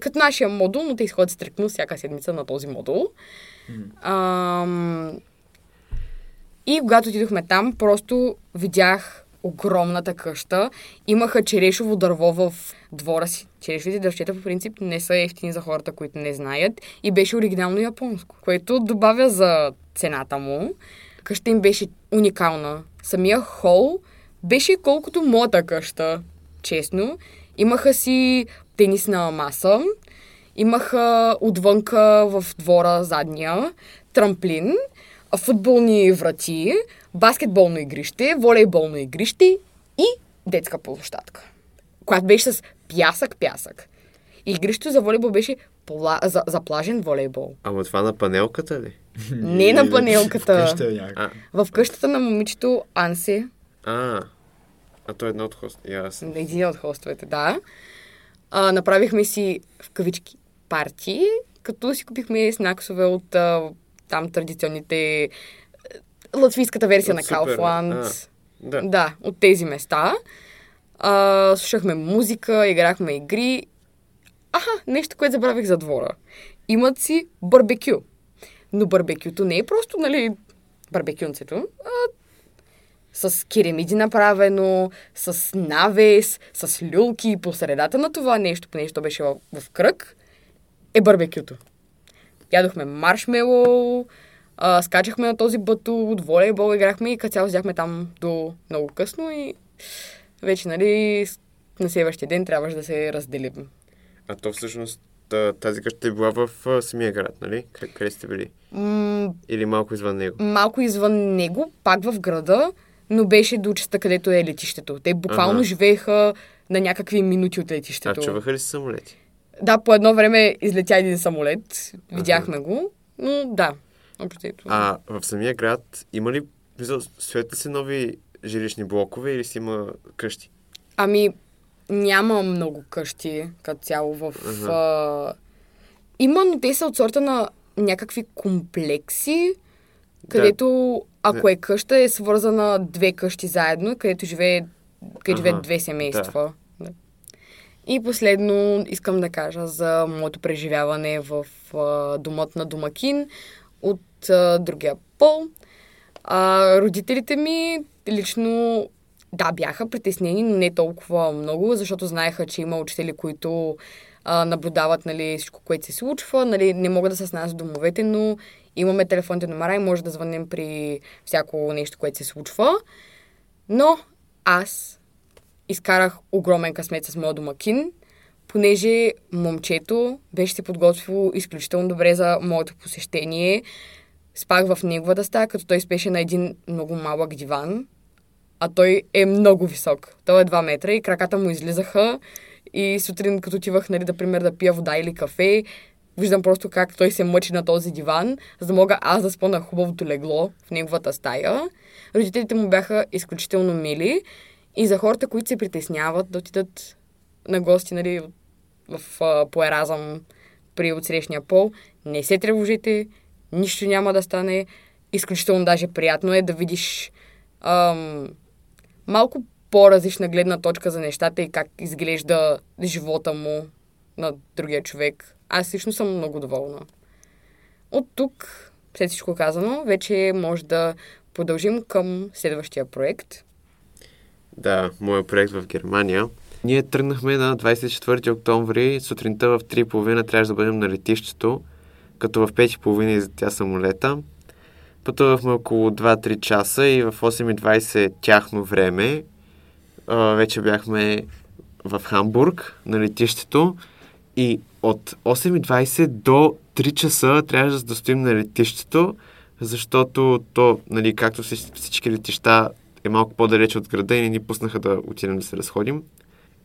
Като нашия модул, но те изходят стрикно всяка седмица на този модул. Ам... И когато отидохме там, просто видях огромната къща. Имаха черешово дърво в двора си. Черешовите дървчета по принцип не са ефтини за хората, които не знаят. И беше оригинално японско, което добавя за цената му. Къща им беше уникална. Самия хол беше колкото моята къща, честно. Имаха си тенисна маса, имаха отвънка в двора задния трамплин, футболни врати, баскетболно игрище, волейболно игрище и детска площадка, която беше с пясък-пясък. И игрището за волейбол беше пла... за, за плажен волейбол. Ама това на панелката ли? Не на панелката. Къща е. А, В къщата на момичето Ансе, а, а то е едно от хост. Ясно. един от хостовете, да. А, направихме си в кавички парти, като си купихме снаксове от а, там традиционните латвийската версия От на Кауфланд. а, да. Да, от тези места. А, слушахме музика, играхме игри. Аха, нещо, което забравих за двора. Имат си барбекю. Но барбекюто не е просто, нали, барбекюнцето, а с керамиди направено, с навес, с люлки. По средата на това нещо, понеже то беше в, в кръг, е барбекюто. Ядохме маршмело, а, скачахме на този батут, волейбол играхме и като цяло взяхме там до много късно и вече, нали, на следващия ден трябваше да се разделим. А то всъщност та- тази къща е била в а, самия град, нали? Къ- къде сте били? М- Или малко извън него? малко извън него, пак в града, но беше до частта, където е летището. Те буквално Ага. живееха на някакви минути от А летището. чуваха ли се самолети? Да, по едно време излетя един самолет, видяхме го, но да. А в самия град има ли, строят ли се нови жилищни блокове или си има къщи? Ами, няма много къщи като цяло в... Ага. А... Има, но те са от сорта на някакви комплекси, където ако е къща, е свързана две къщи заедно, където живее, където живеят Ага, две семейства. Да. И последно искам да кажа за моето преживяване в а, домът на домакин от а, другия пол. А, родителите ми лично да, бяха притеснени, но не толкова много, защото знаеха, че има учители, които а, наблюдават нали, всичко, което се случва. Нали, не могат да са с нас в домовете, но имаме телефонните номера и може да звънем при всяко нещо, което се случва. Но аз изкарах огромен късмет с моя домакин, понеже момчето беше се подготвило изключително добре за моето посещение. Спах в неговата стая, като той спеше на един много малък диван, а той е много висок. Той е 2 метра и краката му излизаха и сутрин, като отивах, нали, да пример да пия вода или кафе, виждам просто как той се мъчи на този диван, за да мога аз да спа на хубавото легло в неговата стая. Родителите му бяха изключително мили и за хората, които се притесняват да отидат на гости, нали, в, а, по еразъм при отсрещния пол, не се тревожите, нищо няма да стане. Изключително даже приятно е да видиш ам, малко по-различна гледна точка за нещата и как изглежда живота му на другия човек. Аз лично съм много доволна. От тук, след всичко казано, вече може да продължим към следващия проект. Да, моят проект в Германия. Ние тръгнахме на 24 октомври, сутринта в 3.30 трябваше да бъдем на летището, като в 5.30 излетя самолета. Пътувахме около 2-3 часа и в 8.20 тяхно време вече бяхме в Хамбург на летището и от 8.20 до 3 часа трябваше да стоим на летището, защото то, нали, както всич- всички летища, е малко по-далеч от града и не ни пуснаха да отидем да се разходим.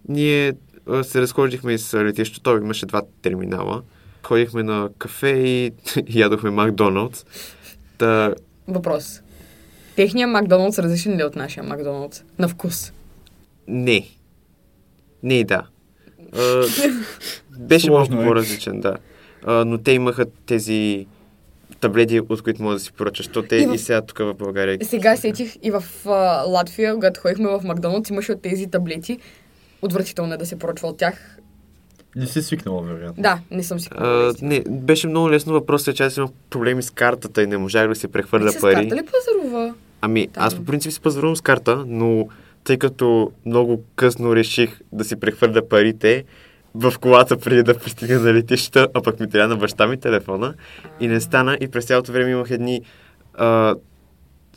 Ние се разходихме из летището, то имаше два терминала. Ходихме на кафе и ядохме Макдоналдс. Та, Въпрос. Техният Макдоналдс различен ли е от нашия Макдоналдс? На вкус. не. Не, да. А, беше Сложно малко е. по-различен, да. А, но те имаха тези таблети, от които може да си поръчаш. То те И и, в- и сега тук в България. Сега сетих и в а, Латвия, когато ходихме в Макдоналдс, имаше от тези таблети. Отвратително е да се поръчва от тях. Не си свикнала, вероятно. Да, не съм си А, не, беше много лесно въпросът, е, че аз имах проблеми с картата и не можах да си прехвърля С пари. карта ли пазарува? Ами, Там. аз по принцип си пазарувам с карта, но тъй като много късно реших да си прехвърля парите в колата преди да пристигна на летищата, а пък ми трябва на баща ми телефона и не стана и през цялото време имах едни а,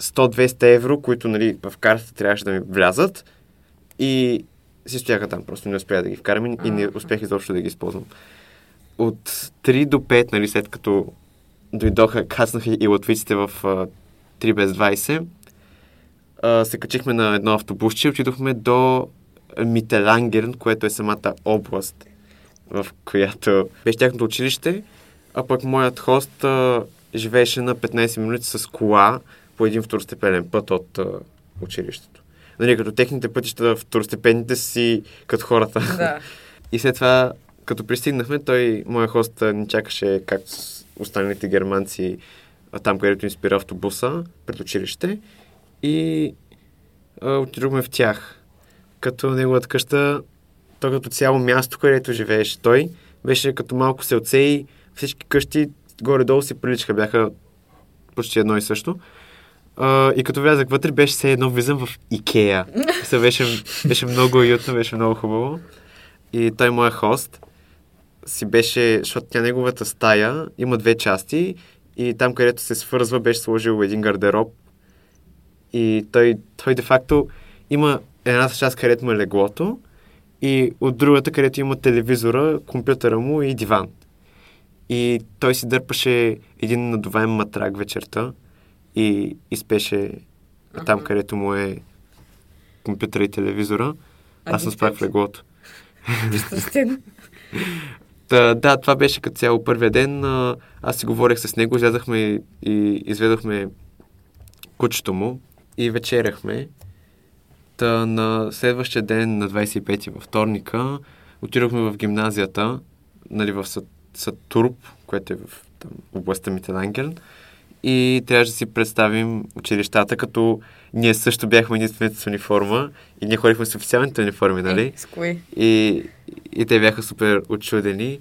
100-200 евро, които нали, в картата трябваше да ми влязат и си стояха там, просто не успях да ги вкарам и- и не успях изобщо да ги използвам. От 3 до 5, нали, след като дойдоха, кацнаха и латвиците в а, 3 без 20, а, се качихме на едно автобусче и отидохме до Мителангерн, което е самата област, в която беше тяхното училище, а пък моят хост а, живееше на 15 минути с кола по един второстепенен път от а, училището. Нали, като техните пътища второстепенните си като хората. Да. И след това, като пристигнахме, той, моя хост, ни чакаше както останалите германци там, където ни спира автобуса пред училище. И а, отидохме в тях. Като неговата къща, то като цяло място, където живееше той, беше като малко селце и всички къщи горе-долу си приличаха, бяха почти едно и също. И като влязах вътре, беше все едно влизам в Икея. Беше, беше много уютно, беше много хубаво. И той, моя хост, си беше, защото тя неговата стая има две части и там, където се свързва, беше сложил един гардероб. И той, той де-факто има едната част, където му е леглото и от другата, където има телевизора, компютъра му и диван. И той си дърпаше един надуваем матрак вечерта и, и спеше там, където му е компютъра и телевизора. Аз съм спах в леглото. Та, да, това беше като цяло първия ден. А, Аз си говорех с него, излязахме и, изведохме кучето му и вечеряхме. Та на следващия ден, на 25-ти във вторника, отидохме в гимназията, нали, в Са- Сатурб, което е в там, областта Мителангерн. И трябваше да си представим училищата, като ние също бяхме единствените с униформа и ние ходихме с официалните униформи, нали? Е, с кои? И, и те бяха супер очудени.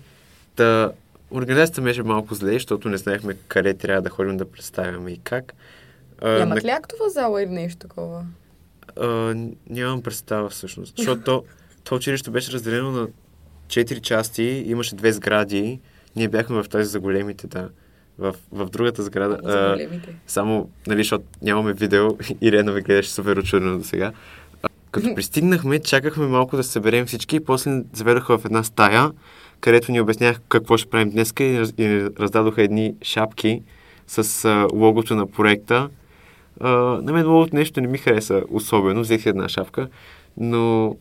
Та, организацията беше малко зле, защото не знаехме къде трябва да ходим да представяме и как. А, Нямат ли актова зала или нещо такова? а, нямам представа всъщност, защото то, то училище беше разделено на четири части, имаше две сгради, ние бяхме в тази за големите, да. В, в другата сграда. А, само, нали, защото нямаме видео и Рена ме гледаше супер очудено до сега. Като пристигнахме, чакахме малко да се съберем всички и после заведоха в една стая, където ни обяснях какво ще правим днес и, и раздадоха едни шапки с а, логото на проекта. А, на мен логото нещо не ми хареса особено, взех една шапка, но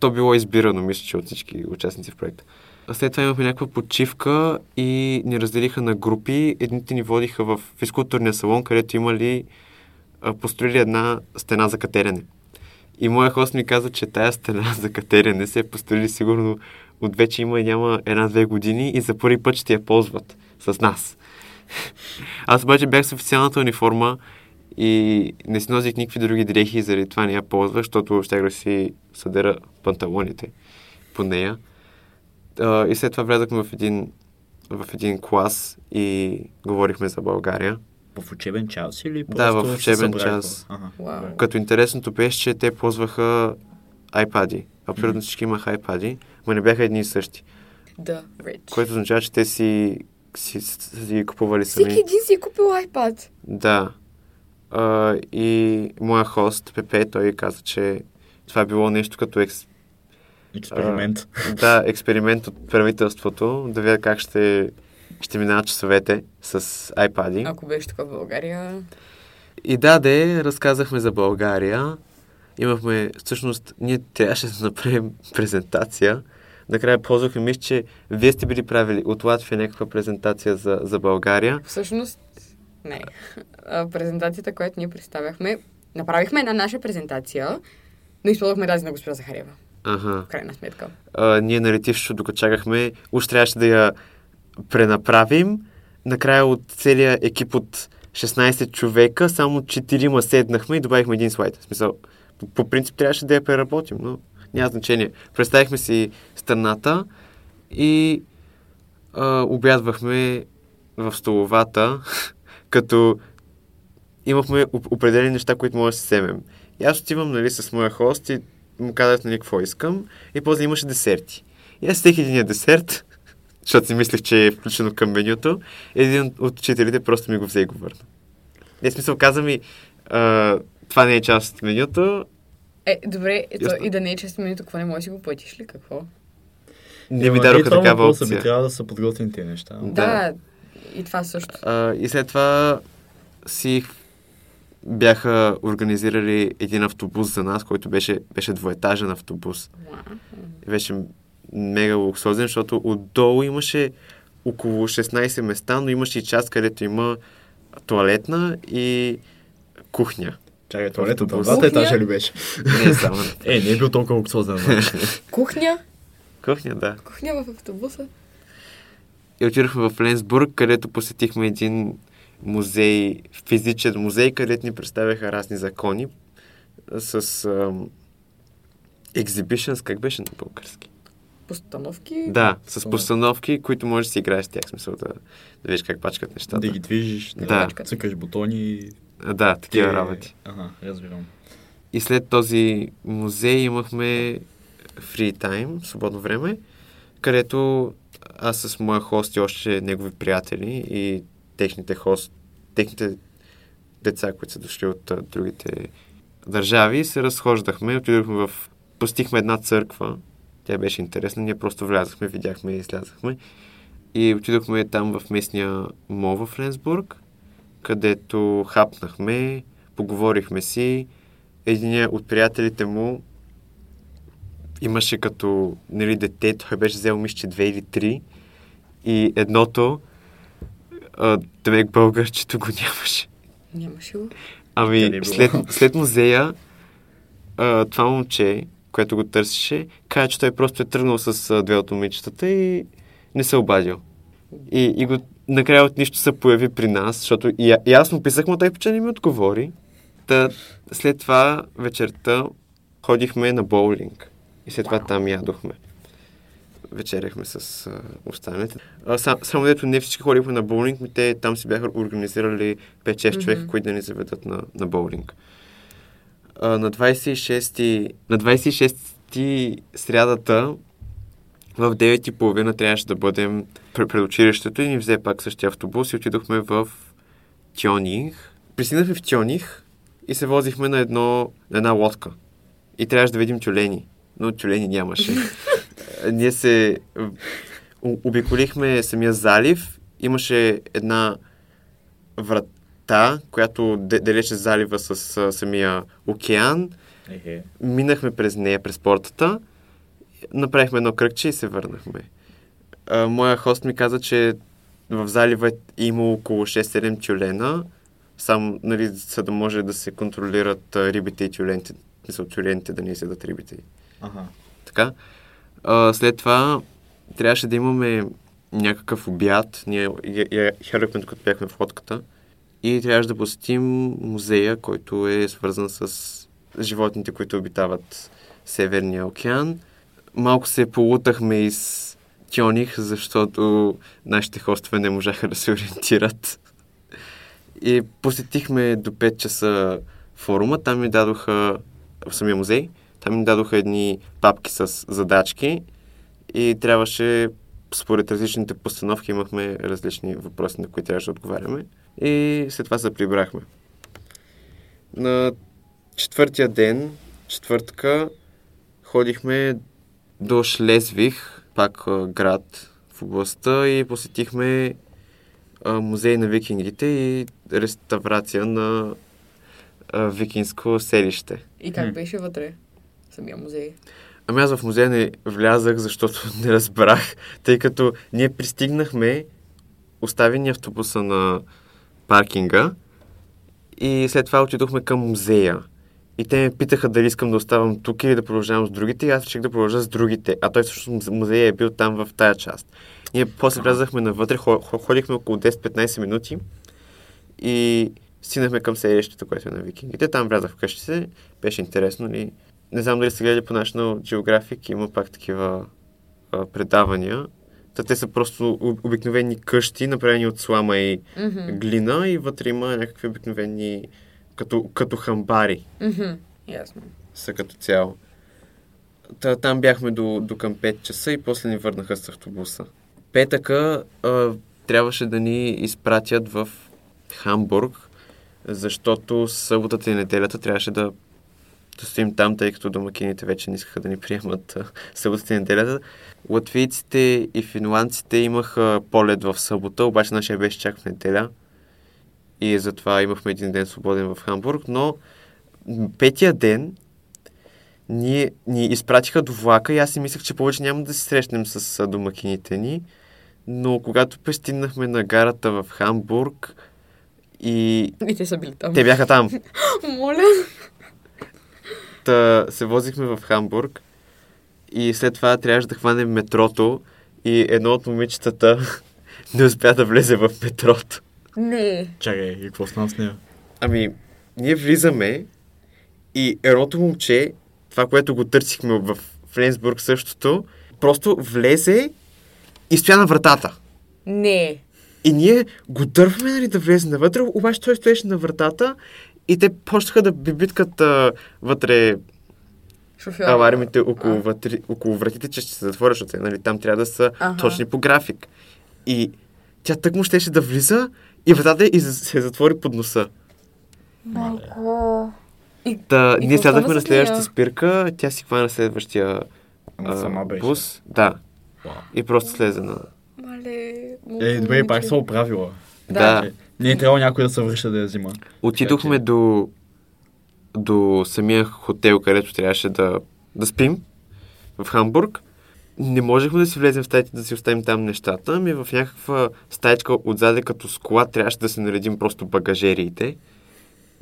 то било избирано, мисля, че от всички участници в проекта. След това имахме някаква почивка и ни разделиха на групи. Едните ни водиха в физкултурния салон, където имали построили една стена за катерене. И моя хост ми каза, че тая стена за катерене се е построили сигурно от вече има и няма една-две години и за първи път ще я ползват с нас. Аз обаче бях с официалната униформа и не си носих никакви други дрехи заради това не я ползвах, защото да си съдера панталоните по нея. А, и след това влязахме в един, в един клас и говорихме за България. В учебен час или Да, просто в учебен час. Ага. Като интересното беше, че те ползваха iPad-и. Абсолютно всички имаха iPad-и, но не бяха едни и същи. Да, rich. Което означава, че те си, си, си, си купували сами. Всеки един си е купил iPad. Да. А, и моя хост, Пепе, той каза, че това е било нещо като екс... Експеримент. а, да, експеримент от правителството, да видят как ще, ще минават часовете с iPad-и. Ако беше така в България... И да, де, разказахме за България. Имахме, всъщност, ние трябваше да направим презентация. Накрая ползвахме, мисля, че вие сте били правили от Латвия някаква презентация за, за България. Всъщност, не. А, презентацията, която ние представяхме, направихме една наша презентация, но използвахме тази на госпожа Захарева. Ага. В крайна сметка. а, ние на летището, докато чакахме, уж трябваше да я пренаправим. Накрая от целия екип от 16 човека, само 4 седнахме и добавихме един слайд. В смисъл, по, по принцип трябваше да я преработим, но няма значение. Представихме си страната И а, обядвахме в столовата, като имахме оп- определени неща, които може да се вземем. И аз отивам нали, с моя хост и му казах нали, какво искам. И после имаше десерти. И аз всеки един десерт, защото си мислех, че е включено към менюто, един от учителите просто ми го взе и го върна. Не, смисъл, каза ми, а, това не е част от менюто, Е, добре, ето, и да не е често минуто, какво не можеш да го платиш ли? Какво? не ми е, това такава въпроса опция. Би трябва да са подготвени тези неща. Да. Да, и това също. А, и след това си бяха организирали един автобус за нас, който беше, беше двоетажен автобус. Беше мега луксозен, защото отдолу имаше около 16 места, но имаше и част, където има туалетна и кухня. Чакай, туалетът Автобус. двата етажа ли беше? Не само. Е, не е бил толкова луксозен. Кухня? Кухня, да. Кухня в автобуса? И отидохме в Ленсбург, където посетихме един музей, физичен музей, където ни представяха разни закони с ам, exhibitions, как беше на български? Постановки? Да, с Постановки. които можеш да си играеш с тях, смисъл да, да видиш как пачкат нещата. да ги движиш, да, Да. цъкаш бутони. Да, такива Те- работи. Ага, разбирам. И след този музей имахме free time, свободно време, където аз с моя хост и още негови приятели и техните хост, техните деца, които са дошли от а, другите държави, се разхождахме, отидохме в... Посетихме една църква, тя беше интересна, ние просто влязахме, видяхме и излязахме. И отидохме там в местния мол в Ленсбург, където хапнахме, поговорихме си, един от приятелите му имаше като нали, дете, той беше взел мисля, че две или три. И едното а, демек българчето го нямаше. Нямаше го. Ами, не е след, след музея, а, това момче, което го търсеше, каза, че той просто е тръгнал с а, две от момичетата и не се обадил. И, и го, накрая от нищо се появи при нас, защото и, и аз му писах, но той почти не ми отговори. Та, след това вечерта ходихме на боулинг. И след това там ядохме. Вечеряхме с а, останалите. А, сам, само дето не всички ходихме на боулинг, ми те там си бяха организирали 5-6 човека, които да ни заведат на, на боулинг. А, на 26 на 26 срядата в 9.30 трябваше да бъдем пред, пред училището и ни взе пак същия автобус и отидохме в Тьоних. Пристигнахме в Тьоних и се возихме на, едно, на една лодка. И трябваше да видим тюлени. Но тюлени нямаше. Ние се обиколихме самия залив. Имаше една врата, която де- делеше залива с самия океан. Ехе. Минахме през нея, през портата, направихме едно кръгче и се върнахме. А, моя хост ми каза, че в залива е има около 6-7 тюлена, само нали, за да може да се контролират рибите и тюлените, мисля, тюлените да не изядат рибите. Ага. Така. А, след това трябваше да имаме някакъв обяд. Ние я- я докато бяхме в лодката. И трябваше да посетим музея, който е свързан с животните, които обитават Северния океан. Малко се полутахме из Тьоних, защото нашите хостове не можаха да се ориентират. И посетихме до 5 часа форума. Там ми дадоха в самия музей. Там ми дадоха едни папки с задачки и трябваше, според различните постановки, имахме различни въпроси, на които трябваше да отговаряме. И след това се прибрахме. На четвъртия ден, четвъртъка, ходихме до Шлезвих, пак град в областта и посетихме музей на викингите и реставрация на викинско селище. И как беше вътре? Самия музей. Ами аз в музея не влязах, защото не разбрах, тъй като ние пристигнахме, остави ни автобуса на паркинга и след това отидохме към музея. И те ме питаха дали искам да оставам тук или да продължавам с другите и аз реших да продължа с другите. А той всъщност музея е бил там в тая част. Ние после влязахме навътре, хо- хо- ходихме около 10-15 минути и стигнахме към селището, което е на викингите. Там влязах в къщите, беше интересно. И не знам дали сте гледали по National Geographic, има пак такива а, предавания. Та те са просто об- обикновени къщи, направени от слама и Мгм. глина и вътре има някакви обикновени като, като хамбари Мгм. Ясно. са като цяло. Та, там бяхме до, до към 5 часа и после ни върнаха с автобуса. Петъка а, трябваше да ни изпратят в Хамбург, защото съботата и неделята трябваше да, да стоим там, тъй като домакините вече не искаха да ни приемат а, съботата и неделята. Латвийците и финландците имаха полет в събота, обаче нашия беше чак в неделя. И затова имахме един ден свободен в Хамбург, но петия ден ние ни изпратиха до влака и аз си мислех, че повече няма да се срещнем с домакините ни. Но когато пристигнахме на гарата в Хамбург и И те са били там. те бяха там, Моля. Та се возихме в Хамбург и след това трябваше да хванем метрото и едно от момичетата не успя да влезе в метрото. Не. Чакай, и какво стана с нея? Ами, ние влизаме и едното момче, това, което го търсихме в Фленсбург същото, просто влезе и стоя на вратата. Не. И ние го дърваме нали, да влезе навътре, обаче той стоеше на вратата и те почнаха да бибиткат а, вътре Шофьор. алармите около, вътре, около вратите, че ще се затворят, защото нали, там трябва да са Аха. точни по график. И тя тък му щеше да влиза и вратата и се затвори под носа. Малко. И, Та, и ние стана на следващата спирка, тя си хвана следващия Ама сама беше. бус. Да. Вау. И просто слезе на... Мале. Е, добре, пак се оправила. Да. Че Не е трябвало някой да се връща да я взима. Отидохме до, до самия хотел, където трябваше да, да спим в Хамбург. Не можехме да си влезем в стаите да си оставим там нещата, ами в някаква стаечка отзаде като склад трябваше да се наредим просто багажериите.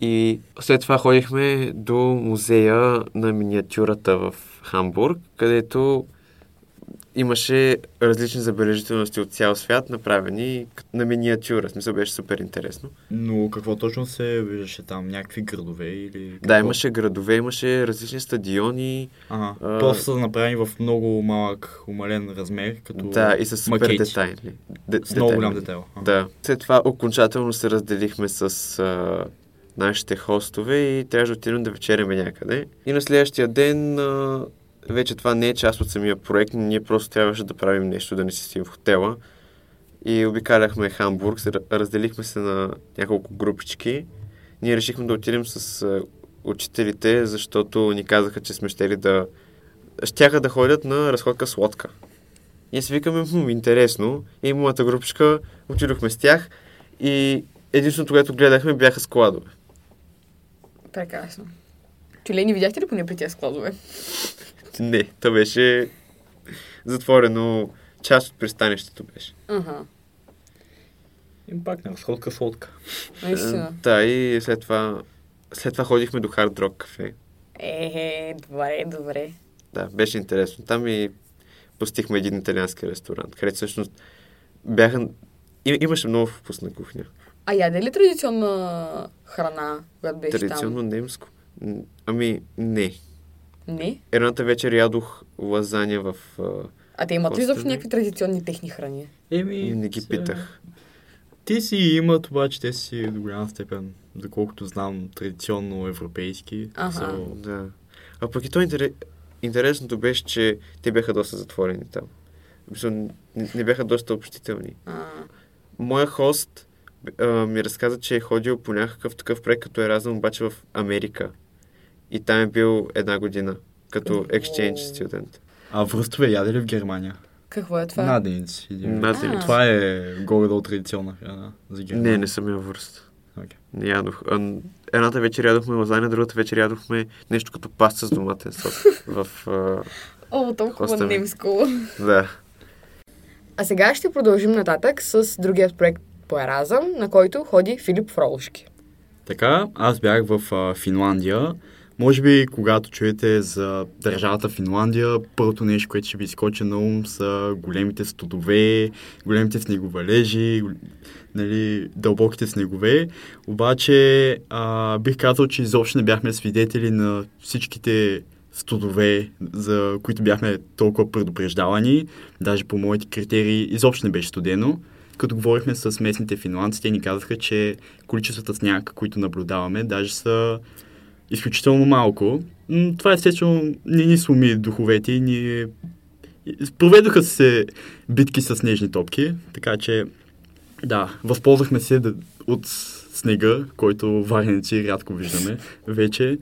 И след това ходихме до музея на миниатюрата в Хамбург, където имаше различни забележителности от цял свят, направени на миниатюра. В смисъл беше супер интересно. Но какво точно се виждаше там? Някакви градове или... Да, какво? имаше градове, имаше различни стадиони. Ага. А. Просто са направени в много малък, умален размер, като Да, и с супер макети. детайли. Де, С много голям детайл. Ага. Да. След това окончателно се разделихме с а, нашите хостове и трябваше да отидем да вечеряме някъде. И на следващия ден а, вече това не е част от самия проект, ние просто трябваше да правим нещо, да не си стоим в хотела. И обикаляхме Хамбург, разделихме се на няколко групички. Ние решихме да отидем с а, учителите, защото ни казаха, че сме щели да... Щяха да ходят на разходка с лодка. И си викаме, хм, интересно. И моята групичка отидохме с тях и единственото, което гледахме, бяха складове. Прекрасно. Тюлени, видяхте ли поне при тези складове? Не, то беше затворено. Част от пристанището беше. Ага. И пак на разходка с лодка. Наистина. Да, и след това, след това ходихме до Хард Рок кафе. Е, добре, добре. Да, беше интересно. Там и постихме един италиански ресторант, където всъщност бяха... И, имаше много вкусна кухня. А яде ли традиционна храна, която беше Традиционно немско. М, Ами, не. Не. Едната вечер ядох лазаня в... а, А те имат ли изобщо някакви традиционни техни храни? Еми... Не ги питах. Те си имат, обаче те си до голяма степен, доколкото знам, традиционно европейски. Аха. Са- Да. А пък и то интерес... интересното беше, че те бяха доста затворени там. Не, не бяха доста общителни. А, Моя хост а, ми разказа, че е ходил по някакъв такъв проект като Еразъм, обаче в Америка. И там е бил една година, като exchange student. А връстове яде ли в Германия? какво е това? Наденици. Наденици. Това е горе-долу традиционна храна за Германия. Не, не съм ял връст. Не ядох. Едната вечер ядохме лазаня, другата вечер ядохме нещо като паста с доматен сос. в... А, О, толкова немско. да. А сега ще продължим нататък с другият проект по Еразъм, на който ходи Филип Фролушки. Така, аз бях в а, Финландия. Може би, когато чуете за държавата Финландия, първото нещо, което ще ви изкочи на ум са големите студове, големите снеговалежи, нали, дълбоките снегове. Обаче, а, бих казал, че изобщо не бяхме свидетели на всичките студове, за които бяхме толкова предупреждавани. Даже по моите критерии изобщо не беше студено. Като говорихме с местните финландци, те ни казаха, че количествата сняг, които наблюдаваме, даже са изключително малко. Това естествено не ни сломи духовете и ни... Проведоха се битки с снежни топки, така че да, възползвахме се да, от снега, който варенци рядко виждаме вече.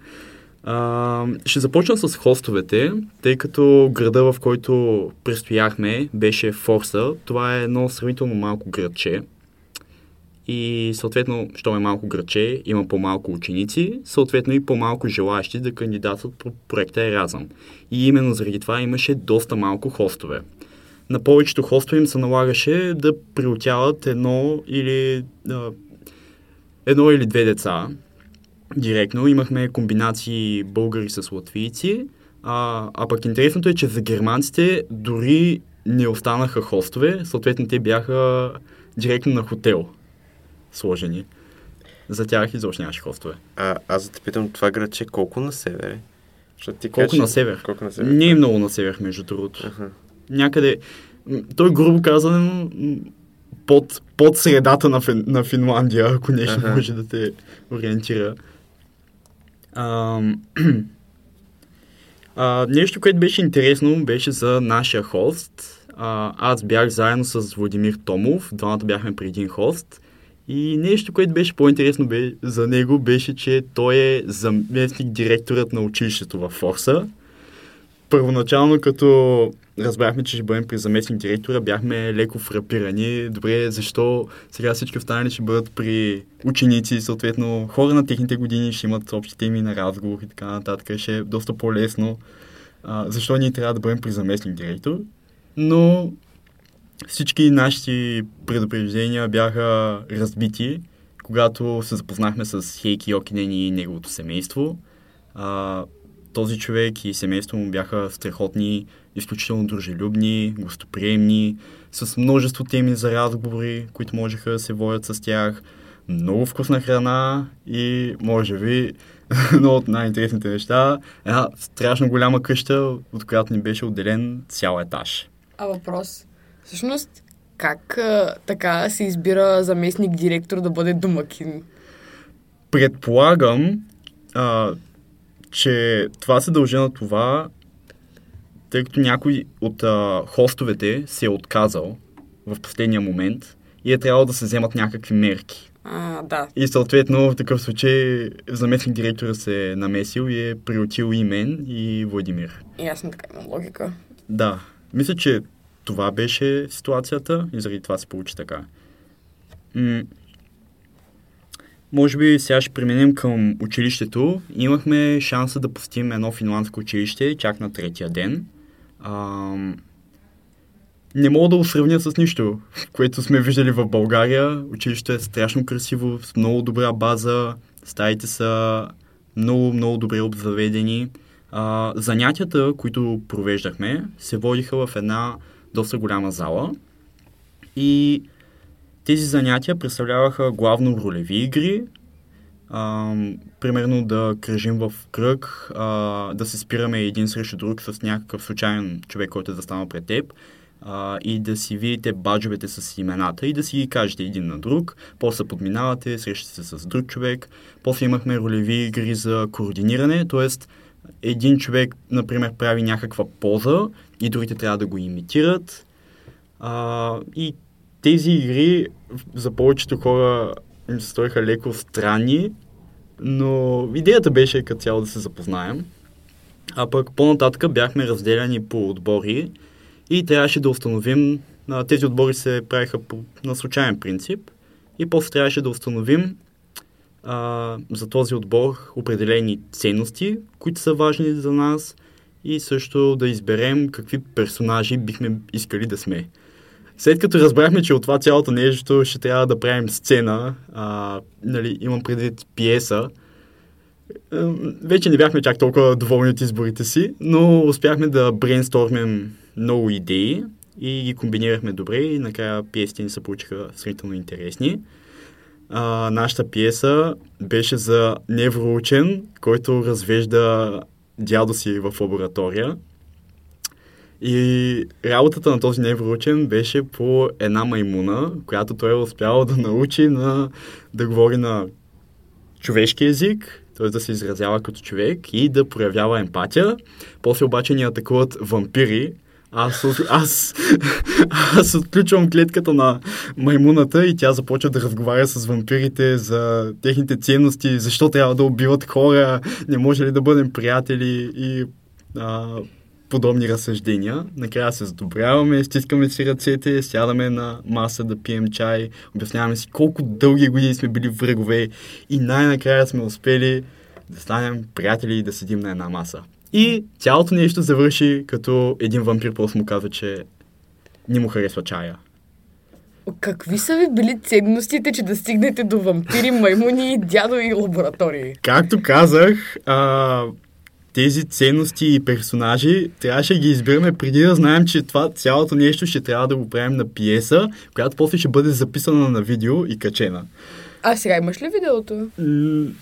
А, ще започна с хостовете, тъй като града, в който престояхме, беше Форса. Това е едно сравнително малко градче. И съответно, що е малко градче, има по-малко ученици, съответно и по-малко желаящи да кандидатстват по проекта Еразъм. И именно заради това имаше доста малко хостове. На повечето хостове им се налагаше да приотяват едно или, едно или две деца, директно. Имахме комбинации българи с латвийци. А, а пък интересното е, че за германците дори не останаха хостове, съответно те бяха директно на хотел сложени. За тях изобщо нямаше хостове. А, аз да те питам, това градче колко на север е? ти колко кажеш, на север? Колко на север? Не е много на север, между другото. Ага. Някъде, той грубо казано, под, под средата на, Фин, на Финландия, ако нещо ага. може да те ориентира. А, а, нещо, което беше интересно, беше за нашия хост. А, аз бях заедно с Владимир Томов, двамата бяхме при един хост. И нещо, което беше по-интересно бе, за него, беше, че той е заместник директорът на училището в Форса. Първоначално, като разбрахме, че ще бъдем при заместник директора, бяхме леко фрапирани. Добре, защо сега всички останали ще бъдат при ученици, съответно хора на техните години ще имат общи теми на разговор и така нататък. Ще е доста по-лесно. А, защо ние трябва да бъдем при заместник директор? Но всички наши предупреждения бяха разбити, когато се запознахме с Хейки Йокинен и неговото семейство. А, този човек и семейство му бяха страхотни, изключително дружелюбни, гостоприемни, с множество теми за разговори, които можеха да се водят с тях, много вкусна храна и, може би, едно от най-интересните неща, една страшно голяма къща, от която ни беше отделен цял етаж. А въпрос? Всъщност, как а, така се избира заместник директор да бъде домакин? Предполагам, а, че това се дължи на това, тъй като някой от а, хостовете се е отказал в последния момент и е трябвало да се вземат някакви мерки. А, да. И съответно в такъв случай заместник директора се е намесил и е приотил и мен и Владимир. Ясно, така има логика. Да. Мисля, че това беше ситуацията и заради това се получи така. М- може би сега ще преминем към училището. Имахме шанса да посетим едно финландско училище чак на третия ден. А, не мога да го сравня с нищо, което сме виждали в България. Училището е страшно красиво, с много добра база, стаите са много, много добре обзаведени. А, занятията, които провеждахме, се водиха в една доста голяма зала и тези занятия представляваха главно ролеви игри, а, примерно да кръжим в кръг, а, да се спираме един срещу друг с някакъв случайен човек, който е застанал пред теб а, и да си видите баджовете с имената и да си ги кажете един на друг. После подминавате, срещате се с друг човек. После имахме ролеви игри за координиране, т.е. един човек, например, прави някаква поза и другите трябва да го имитират. А, и тези игри за повечето хора им се стоиха леко странни, но идеята беше като цяло да се запознаем. А пък по-нататък бяхме разделяни по отбори и трябваше да установим, тези отбори се правиха по, на случайен принцип и после трябваше да установим а, за този отбор определени ценности, които са важни за нас и също да изберем какви персонажи бихме искали да сме. След като разбрахме, че от това цялото нещо ще трябва да правим сцена, а, нали, имам предвид пиеса, вече не бяхме чак толкова доволни от изборите си, но успяхме да брейнстормим много идеи и ги комбинирахме добре и накрая пиесите ни се получиха сравнително интересни. А, нашата пиеса беше за невроучен, който развежда дядо си в лаборатория. И работата на този невроучен беше по една маймуна, която той е успял да научи на, да говори на човешки език, т.е. да се изразява като човек и да проявява емпатия. После обаче ни атакуват вампири. Аз, аз, аз отключвам клетката на маймуната и тя започва да разговаря с вампирите за техните ценности, защо трябва да убиват хора, не може ли да бъдем приятели и а, подобни разсъждения. Накрая се задобряваме, стискаме си ръцете, сядаме на маса да пием чай, обясняваме си колко дълги години сме били врагове и най-накрая сме успели да станем приятели и да седим на една маса. И цялото нещо завърши като един вампир просто му каза, че не му харесва чая. Какви са ви били ценностите, че да стигнете до вампири, маймуни, дядо и лаборатории? Както казах, а, тези ценности и персонажи трябваше да ги избираме преди да знаем, че това цялото нещо ще трябва да го правим на пиеса, която после ще бъде записана на видео и качена. А сега имаш ли видеото?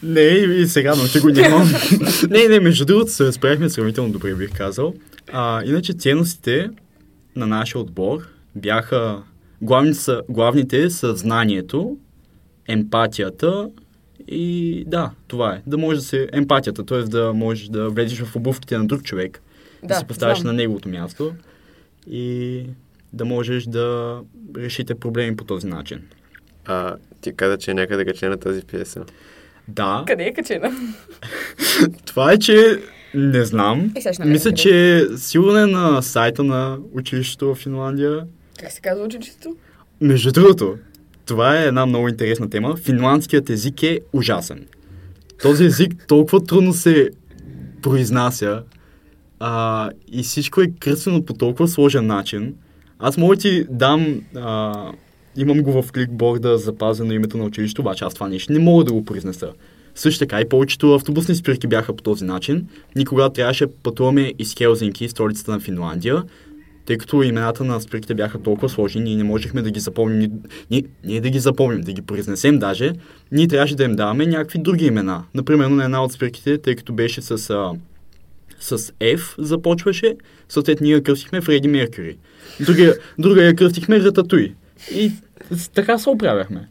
Не, и сега нощи го нямам. не, не, между другото се справихме сравнително добре, бих казал. А, иначе ценностите на нашия отбор бяха главните са, главните са знанието, емпатията и да, това е. Да може да се... Емпатията, т.е. да можеш да влезеш в обувките на друг човек, да, да се поставиш знам. на неговото място и да можеш да решите проблеми по този начин. А ти каза, че е някъде качена тази пиеса. Да. Къде е качена? Това е, че не знам. Мисля, че е сигурно е на сайта на училището в Финландия. Как се казва училището? Между другото, това е една много интересна тема. Финландският език е ужасен. Този език толкова трудно се произнася а, и всичко е кръстено по толкова сложен начин. Аз мога ти дам... А, имам го в кликборда запазено името на училището, обаче аз това нещо не мога да го произнеса. Също така и повечето автобусни спирки бяха по този начин. Никога трябваше пътуваме из Хелзинки, столицата на Финландия, тъй като имената на спирките бяха толкова сложни, ние не можехме да ги запомним, ние, ние да ги запомним, да ги произнесем даже, ние трябваше да им даваме някакви други имена. Например, на една от спирките, тъй като беше с, а, с F започваше, съответно ние я кръстихме Фреди Меркюри. Другия, друга я кръстихме Рататуй. И така се оправяхме.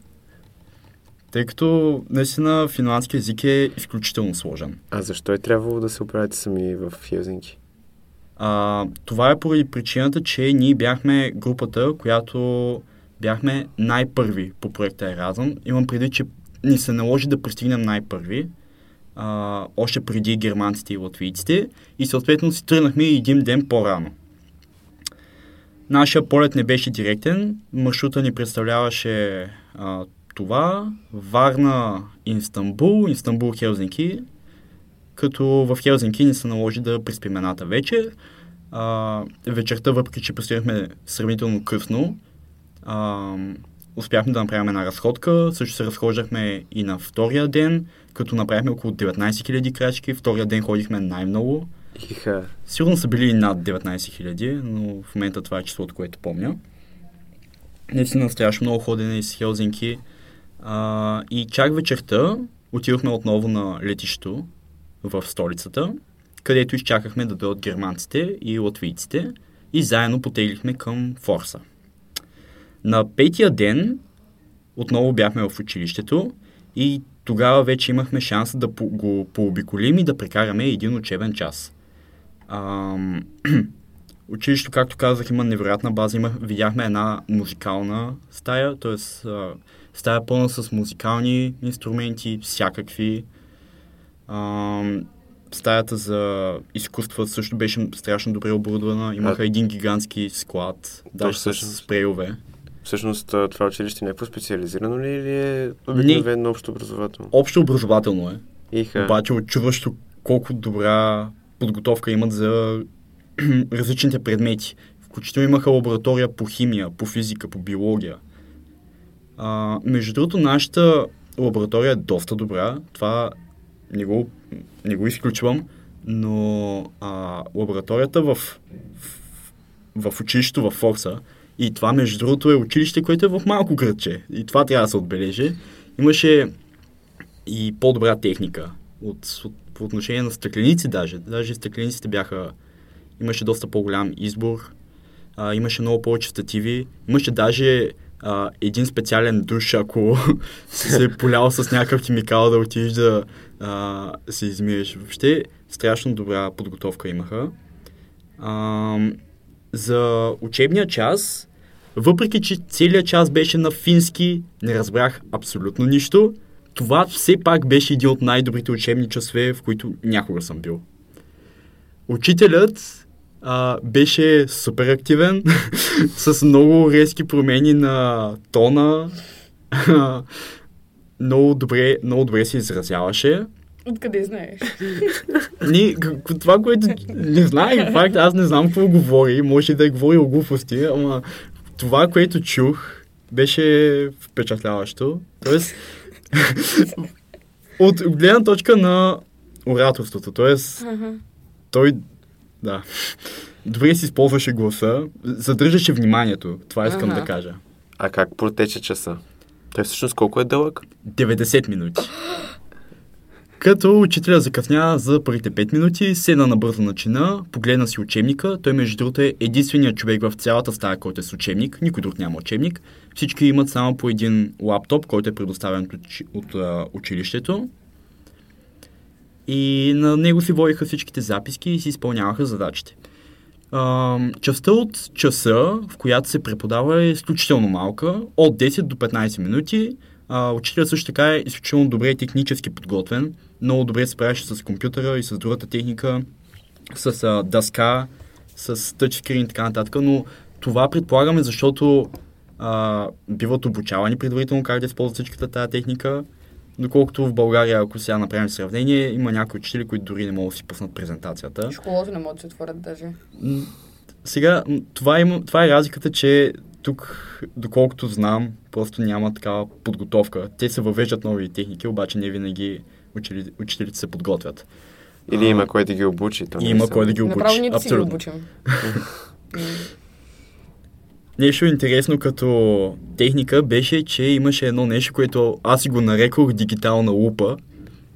Тъй като наистина финландски език е изключително сложен. А защо е трябвало да се оправите сами в Хелзинки? А, това е поради причината, че ние бяхме групата, която бяхме най-първи по проекта Еразъм. Имам преди, че ни се наложи да пристигнем най-първи, а, още преди германците и латвийците и съответно си тръгнахме един ден по-рано. Нашия полет не беше директен, маршрута ни представляваше а, това, Варна, Инстанбул, Инстанбул, Хелзинки, като в Хелзинки ни се наложи да приспим едната вечер. А, вечерта, въпреки че пристигнахме сравнително късно, а, успяхме да направим една разходка. Също се разхождахме и на втория ден, като направихме около 19 000 крачки. Втория ден ходихме най-много. Иха. Сигурно са били над 19 000, но в момента това е числото, което помня. Наистина страшно много ходене из Хелзинки. А, и чак вечерта отидохме отново на летището в столицата, където изчакахме да дойдат германците и латвийците и заедно потеглихме към Форса. На петия ден отново бяхме в училището и тогава вече имахме шанс да го пообиколим и да прекараме един учебен час. Ам... Училището, както казах, има невероятна база. Има, видяхме една музикална стая, т.е. стая пълна с музикални инструменти, всякакви. Ам, стаята за изкуства също беше страшно добре оборудвана. Имаха а... един гигантски склад, даже с спрейове. Всъщност това училище е някакво специализирано ли или е обикновено общо образователно? Общо образователно е. Иха. Обаче очудващо колко добра подготовка имат за различните предмети. Включително имаха лаборатория по химия, по физика, по биология. А, между другото, нашата лаборатория е доста добра. Това не го, не го изключвам, но а, лабораторията в, в, в училището в Форса, и това между другото е училище, което е в малко градче, и това трябва да се отбележи, имаше и по-добра техника от, от по отношение на стъкленици даже. Даже стъклениците бяха... Имаше доста по-голям избор. А, имаше много повече стативи. Имаше даже а, един специален душ, ако си се полял с някакъв химикал да отидеш да а, се измиеш. Въобще страшно добра подготовка имаха. А, за учебния час, въпреки че целият час беше на фински, не разбрах абсолютно нищо. Това все пак беше един от най-добрите учебни часове, в които някога съм бил. Учителят а, беше супер активен, с много резки промени на тона. много, добре, много добре се изразяваше. Откъде знаеш? Ни, това, което не знаех, факт, аз не знам какво говори, може да е говорил глупости, ама това, което чух, беше впечатляващо. Тоест, от гледна точка на ораторството, т.е. той, да, добре си използваше гласа, задържаше вниманието, това искам Аха. да кажа. А как протече часа? Той всъщност колко е дълъг? 90 минути. Като учителя закъсня за първите 5 минути, седна на чина, погледна си учебника. Той, между другото, е единственият човек в цялата стая, който е с учебник. Никой друг няма учебник. Всички имат само по един лаптоп, който е предоставен от, от а, училището. И на него си водиха всичките записки и си изпълняваха задачите. А, частта от часа, в която се преподава е изключително малка, от 10 до 15 минути. А, учителят също така е изключително добре технически подготвен. Много добре се справяше с компютъра и с другата техника, с а, дъска, с тъчскрин и така нататък, но това предполагаме, защото а, биват обучавани предварително как да използват всичката тази техника. Доколкото в България, ако сега направим сравнение, има някои учители, които дори не могат да си пуснат презентацията. Школото не може да се отворят даже. Сега, това, има, това е разликата, че тук, доколкото знам, просто няма такава подготовка. Те се въвеждат нови техники, обаче не винаги учили, учителите се подготвят. Или има кой да ги обучи? То има кой да ги обучи. Направо ние да си ги обучим. Нещо интересно като техника беше, че имаше едно нещо, което аз си го нарекох дигитална лупа.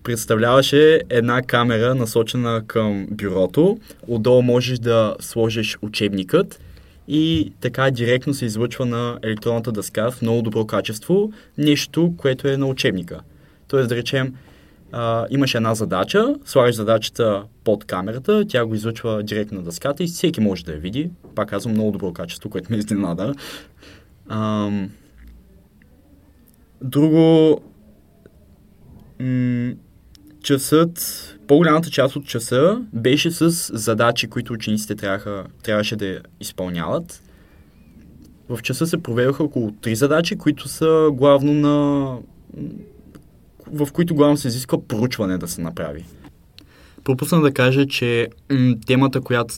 Представляваше една камера насочена към бюрото. Отдолу можеш да сложиш учебникът и така директно се излъчва на електронната дъска в много добро качество нещо, което е на учебника. Тоест, да речем, а, имаш една задача, слагаш задачата под камерата, тя го излъчва директно на дъската и всеки може да я види. Пак казвам, много добро качество, което ме изненада. Ам... Друго... М- часът, по-голямата част от часа беше с задачи, които учениците трябваха, трябваше да изпълняват. В часа се проведоха около три задачи, които са главно на в които главно се изисква проучване да се направи. Пропусна да кажа, че м, темата, която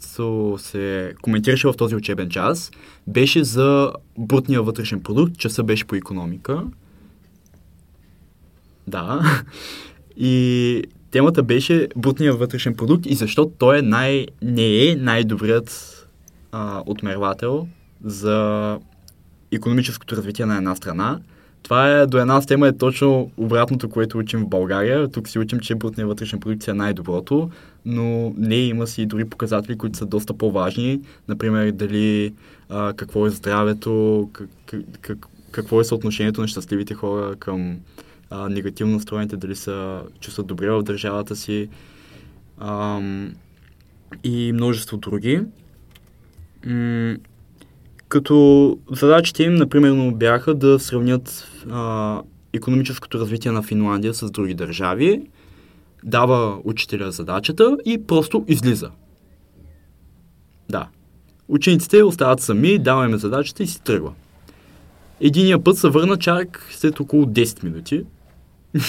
се коментираше в този учебен час, беше за брутния вътрешен продукт, часа беше по економика. Да. И темата беше брутния вътрешен продукт и защо той е най, не е най-добрият а, отмервател за економическото развитие на една страна. Това е до една тема е точно обратното, което учим в България. Тук си учим, че брутният вътрешен продукт е най-доброто, но не има си и дори показатели, които са доста по-важни. Например, дали а, какво е здравето, как, как, какво е съотношението на щастливите хора към а, негативно настроените, дали са чувстват добре в държавата си ам, и множество други. Като задачите им, например, бяха да сравнят а, економическото развитие на Финландия с други държави, дава учителя задачата и просто излиза. Да. Учениците остават сами, даваме задачата и си тръгва. Единия път се върна чак след около 10 минути.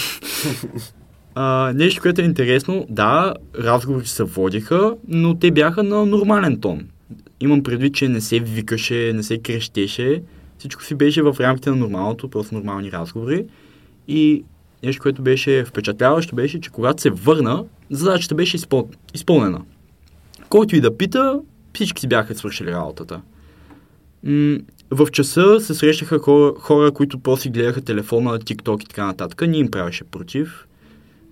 а, нещо, което е интересно, да, разговори се водиха, но те бяха на нормален тон. Имам предвид, че не се викаше, не се крещеше. Всичко си беше в рамките на нормалното, просто нормални разговори. И нещо, което беше впечатляващо, беше, че когато се върна, задачата беше изпъл... изпълнена. Който и да пита, всички си бяха свършили работата. В часа се срещаха хора, хора, които просто гледаха телефона, TikTok и така нататък. Ние им правеше против.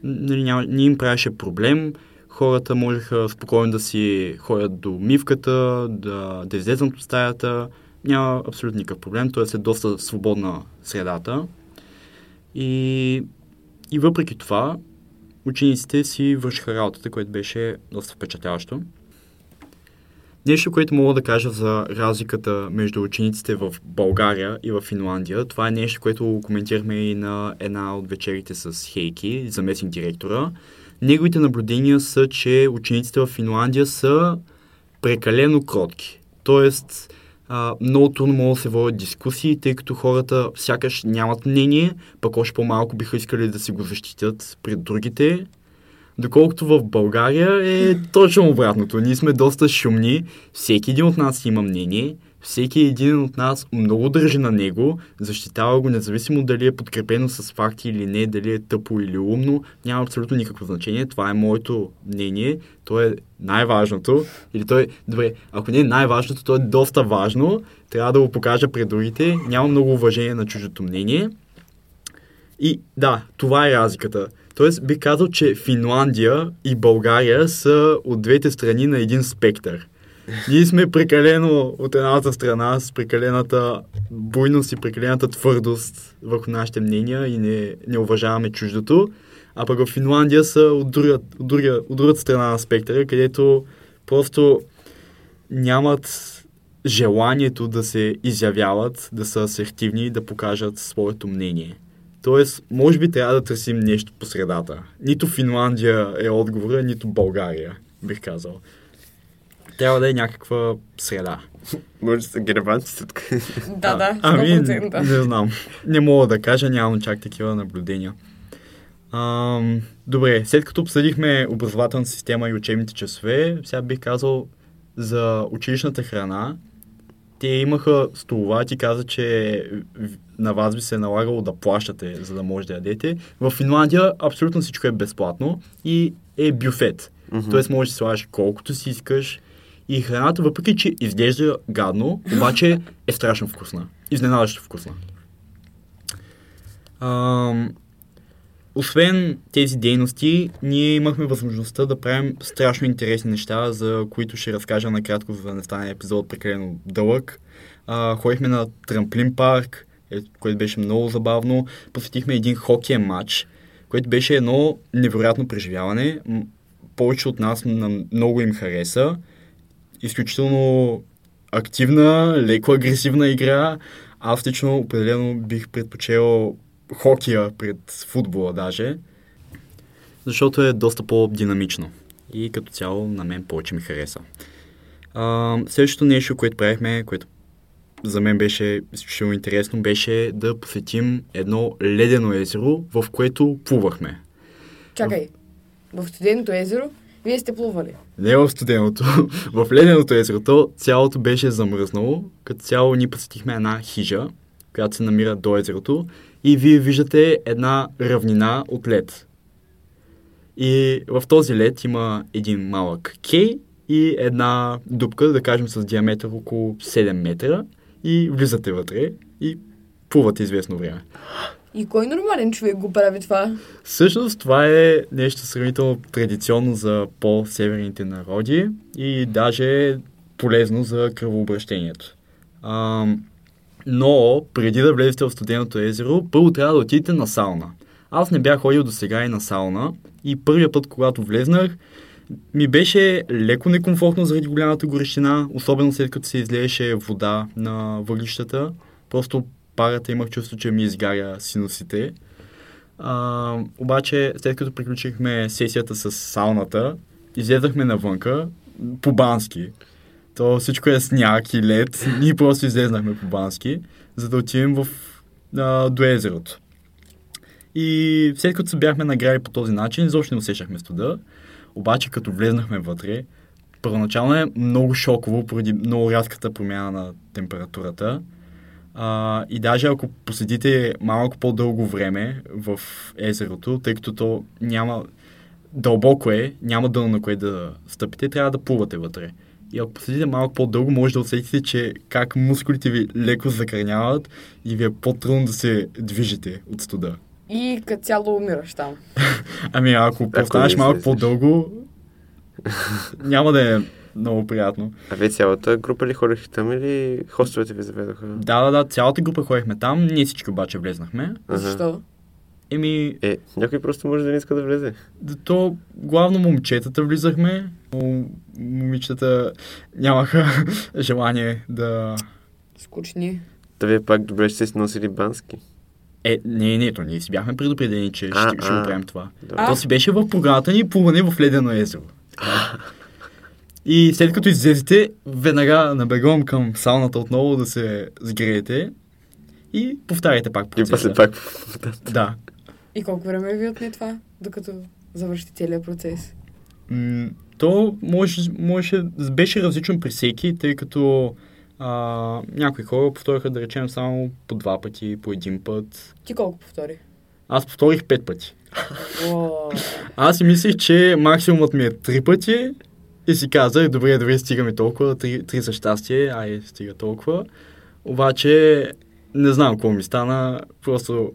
нали, не им правеше проблем. Хората можеха спокойно да си ходят до мивката, да, да излезнат от стаята. Няма абсолютно никакъв проблем. Т.е. е доста свободна средата. И, и въпреки това, учениците си вършиха работата, което беше доста впечатляващо. Нещо, което мога да кажа за разликата между учениците в България и в Финландия, това е нещо, което коментирахме и на една от вечерите с Хейки, заместник директора. Неговите наблюдения са, че учениците в Финландия са прекалено кротки. Тоест, а, много трудно могат да се водят дискусии, тъй като хората сякаш нямат мнение, пък още по-малко биха искали да си го защитят пред другите. Доколкото в България е точно обратното. Ние сме доста шумни, всеки един от нас има мнение, всеки един от нас много държи на него, защитава го, независимо дали е подкрепено с факти или не, дали е тъпо или умно, няма абсолютно никакво значение. Това е моето мнение, то е най-важното. Или той, добре, ако не е най-важното, то е доста важно, трябва да го покажа пред другите, няма много уважение на чуждото мнение. И да, това е разликата. Тоест, бих казал, че Финландия и България са от двете страни на един спектър. Ние сме прекалено от едната страна с прекалената буйност и прекалената твърдост върху нашите мнения и не, не уважаваме чуждото. А пък в Финландия са от, друга, от, друга, от другата страна на спектъра, където просто нямат желанието да се изявяват, да са асертивни и да покажат своето мнение. Тоест, може би трябва да търсим нещо по средата. Нито Финландия е отговора, нито България, бих казал. Трябва да е някаква среда. Може да са германците тук. Да, да, Ами, 100%. не знам. Не мога да кажа, нямам чак такива наблюдения. Ам, добре, след като обсъдихме образователната система и учебните часове, сега бих казал за училищната храна. Те имаха столова, ти каза, че на вас би се е налагало да плащате, за да може да ядете. В Финландия абсолютно всичко е безплатно и е бюфет. Мгм. Тоест можеш да слагаш колкото си искаш. И храната, въпреки че изглежда гадно, обаче е страшно вкусна. Изненадващо вкусна. Ам, освен тези дейности, ние имахме възможността да правим страшно интересни неща, за които ще разкажа накратко, за да не стане епизод прекалено дълъг. А, ходихме на трамплин парк, е, което беше много забавно. Посетихме един хокеен матч, което беше едно невероятно преживяване. Повече от нас на много им хареса. Изключително активна, леко агресивна игра. Аз лично определено бих предпочел хокея пред футбола даже, защото е доста по-динамично и като цяло на мен повече ми хареса. А, следващото нещо, което правихме, което за мен беше изключително интересно, беше да посетим едно ледено езеро, в което плувахме. Чакай, в студеното езеро вие сте плували. Не в студеното, в леденото езеро. То цялото беше замръзнало. Като цяло ние посетихме една хижа, която се намира до езерото и вие виждате една равнина от лед. И в този лед има един малък кей и една дупка, да кажем с диаметър около 7 метра и влизате вътре и плувате известно време. И кой нормален човек го прави това? Всъщност това е нещо сравнително традиционно за по-северните народи и даже е полезно за кръвообращението. Ам, но преди да влезете в студеното езеро, първо трябва да отидете на сауна. Аз не бях ходил до сега и на сауна и първия път, когато влезнах, ми беше леко некомфортно заради голямата горещина, особено след като се излееше вода на въглищата. Просто парата имах чувство, че ми изгаря синусите. А, обаче, след като приключихме сесията с сауната, излезахме навънка по-бански. То всичко е сняг и лед. Ние просто излезнахме по-бански, за да отидем в, а, до езерото. И след като се бяхме награли по този начин, изобщо не усещахме студа. Обаче, като влезнахме вътре, първоначално е много шоково, поради много рязката промяна на температурата. А, и даже ако поседите малко по-дълго време в езерото, тъй като то няма дълбоко е, няма дъно на кое да стъпите, трябва да плувате вътре. И ако поседите малко по-дълго, може да усетите, че как мускулите ви леко закърняват и ви е по-трудно да се движите от студа. И като цяло умираш там. Ами ако останеш малко по-дълго, няма да е много приятно. А вие цялата група ли ходихте там или хостовете ви заведоха? Да, да, да, цялата група ходихме там, ние всички обаче влезнахме. Ага. Защо? Еми, Е, някой просто може да не иска да влезе. то главно момчетата влизахме, но момичета нямаха желание да... Скучни. Да вие пак добре ще сте си носили бански. Е, не, не, то ние си бяхме предупредени, че А, ще, ще а. го правим това. Добре. То си беше в програмата ни плуване в ледено езеро. И след като излезете, веднага набегом към сауната отново да се сгреете и повтаряйте пак И процеса. после пак. Да. И колко време ви отне това, докато завършите целият процес? М, то може, може, беше различно при всеки, тъй като а, някои хора повториха да речем само по два пъти, по един път. Ти колко повтори? Аз повторих пет пъти. Аз си мислех, че максимумът ми е три пъти и си казах, добре, добре, стигаме толкова, три, три за щастие, ай, стига толкова. Обаче, не знам какво ми стана, просто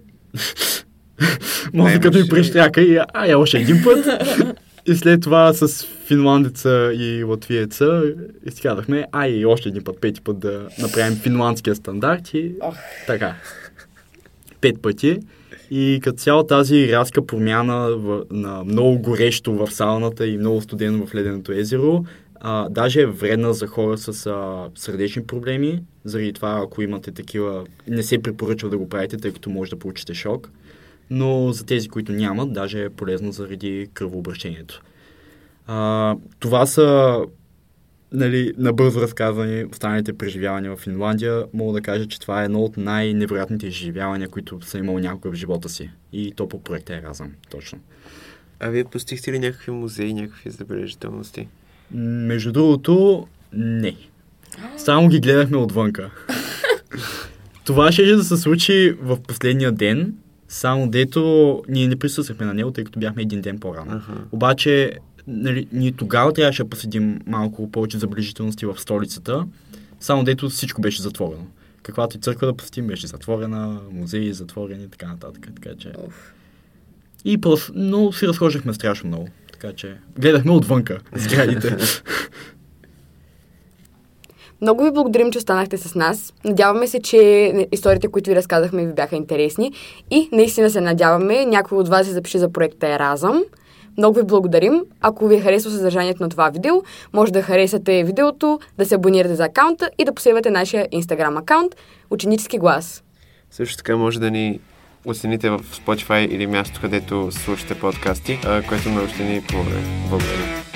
мозъкът ми прищряка и ай, още един път. И след това с финландеца и латвиеца и си казахме, ай, още един път, пети път да направим финландския стандарт и така. Пет пъти. И като цяло тази рязка промяна в, на много горещо в сауната и много студено в леденото езеро, а, даже е вредна за хора с а, сърдечни проблеми. Заради това, ако имате такива, не се препоръчва да го правите, тъй като може да получите шок. Но за тези, които нямат, даже е полезно заради кръвообращението. А, това са нали, набързо разказани останалите преживявания в Финландия, мога да кажа, че това е едно от най-невероятните изживявания, които съм имал някога в живота си. И то по проекта Еразъм, точно. А вие посетихте ли някакви музеи, някакви забележителности? Между другото, не. Само ги гледахме отвънка. Това ще да се случи в последния ден, само дето ние не присъствахме на него, тъй като бяхме един ден по-рано. Аха. Обаче, нали, ние тогава трябваше да посетим малко повече забележителности в столицата, само дето всичко беше затворено. Каквато и църква да посетим беше затворена, музеи затворени и така нататък. Така че... Оф. И просто, но си разхождахме страшно много. Така че гледахме отвънка сградите. Много ви благодарим, че останахте с нас. Надяваме се, че историите, които ви разказахме, ви бяха интересни. И наистина се надяваме някой от вас се запише за проекта Еразъм. Много ви благодарим. Ако ви е харесало съдържанието на това видео, може да харесате видеото, да се абонирате за акаунта и да последвате нашия инстаграм акаунт Ученически глас. Също така може да ни оцените в Spotify или място, където слушате подкасти, което много ще ни помогне. Благодаря.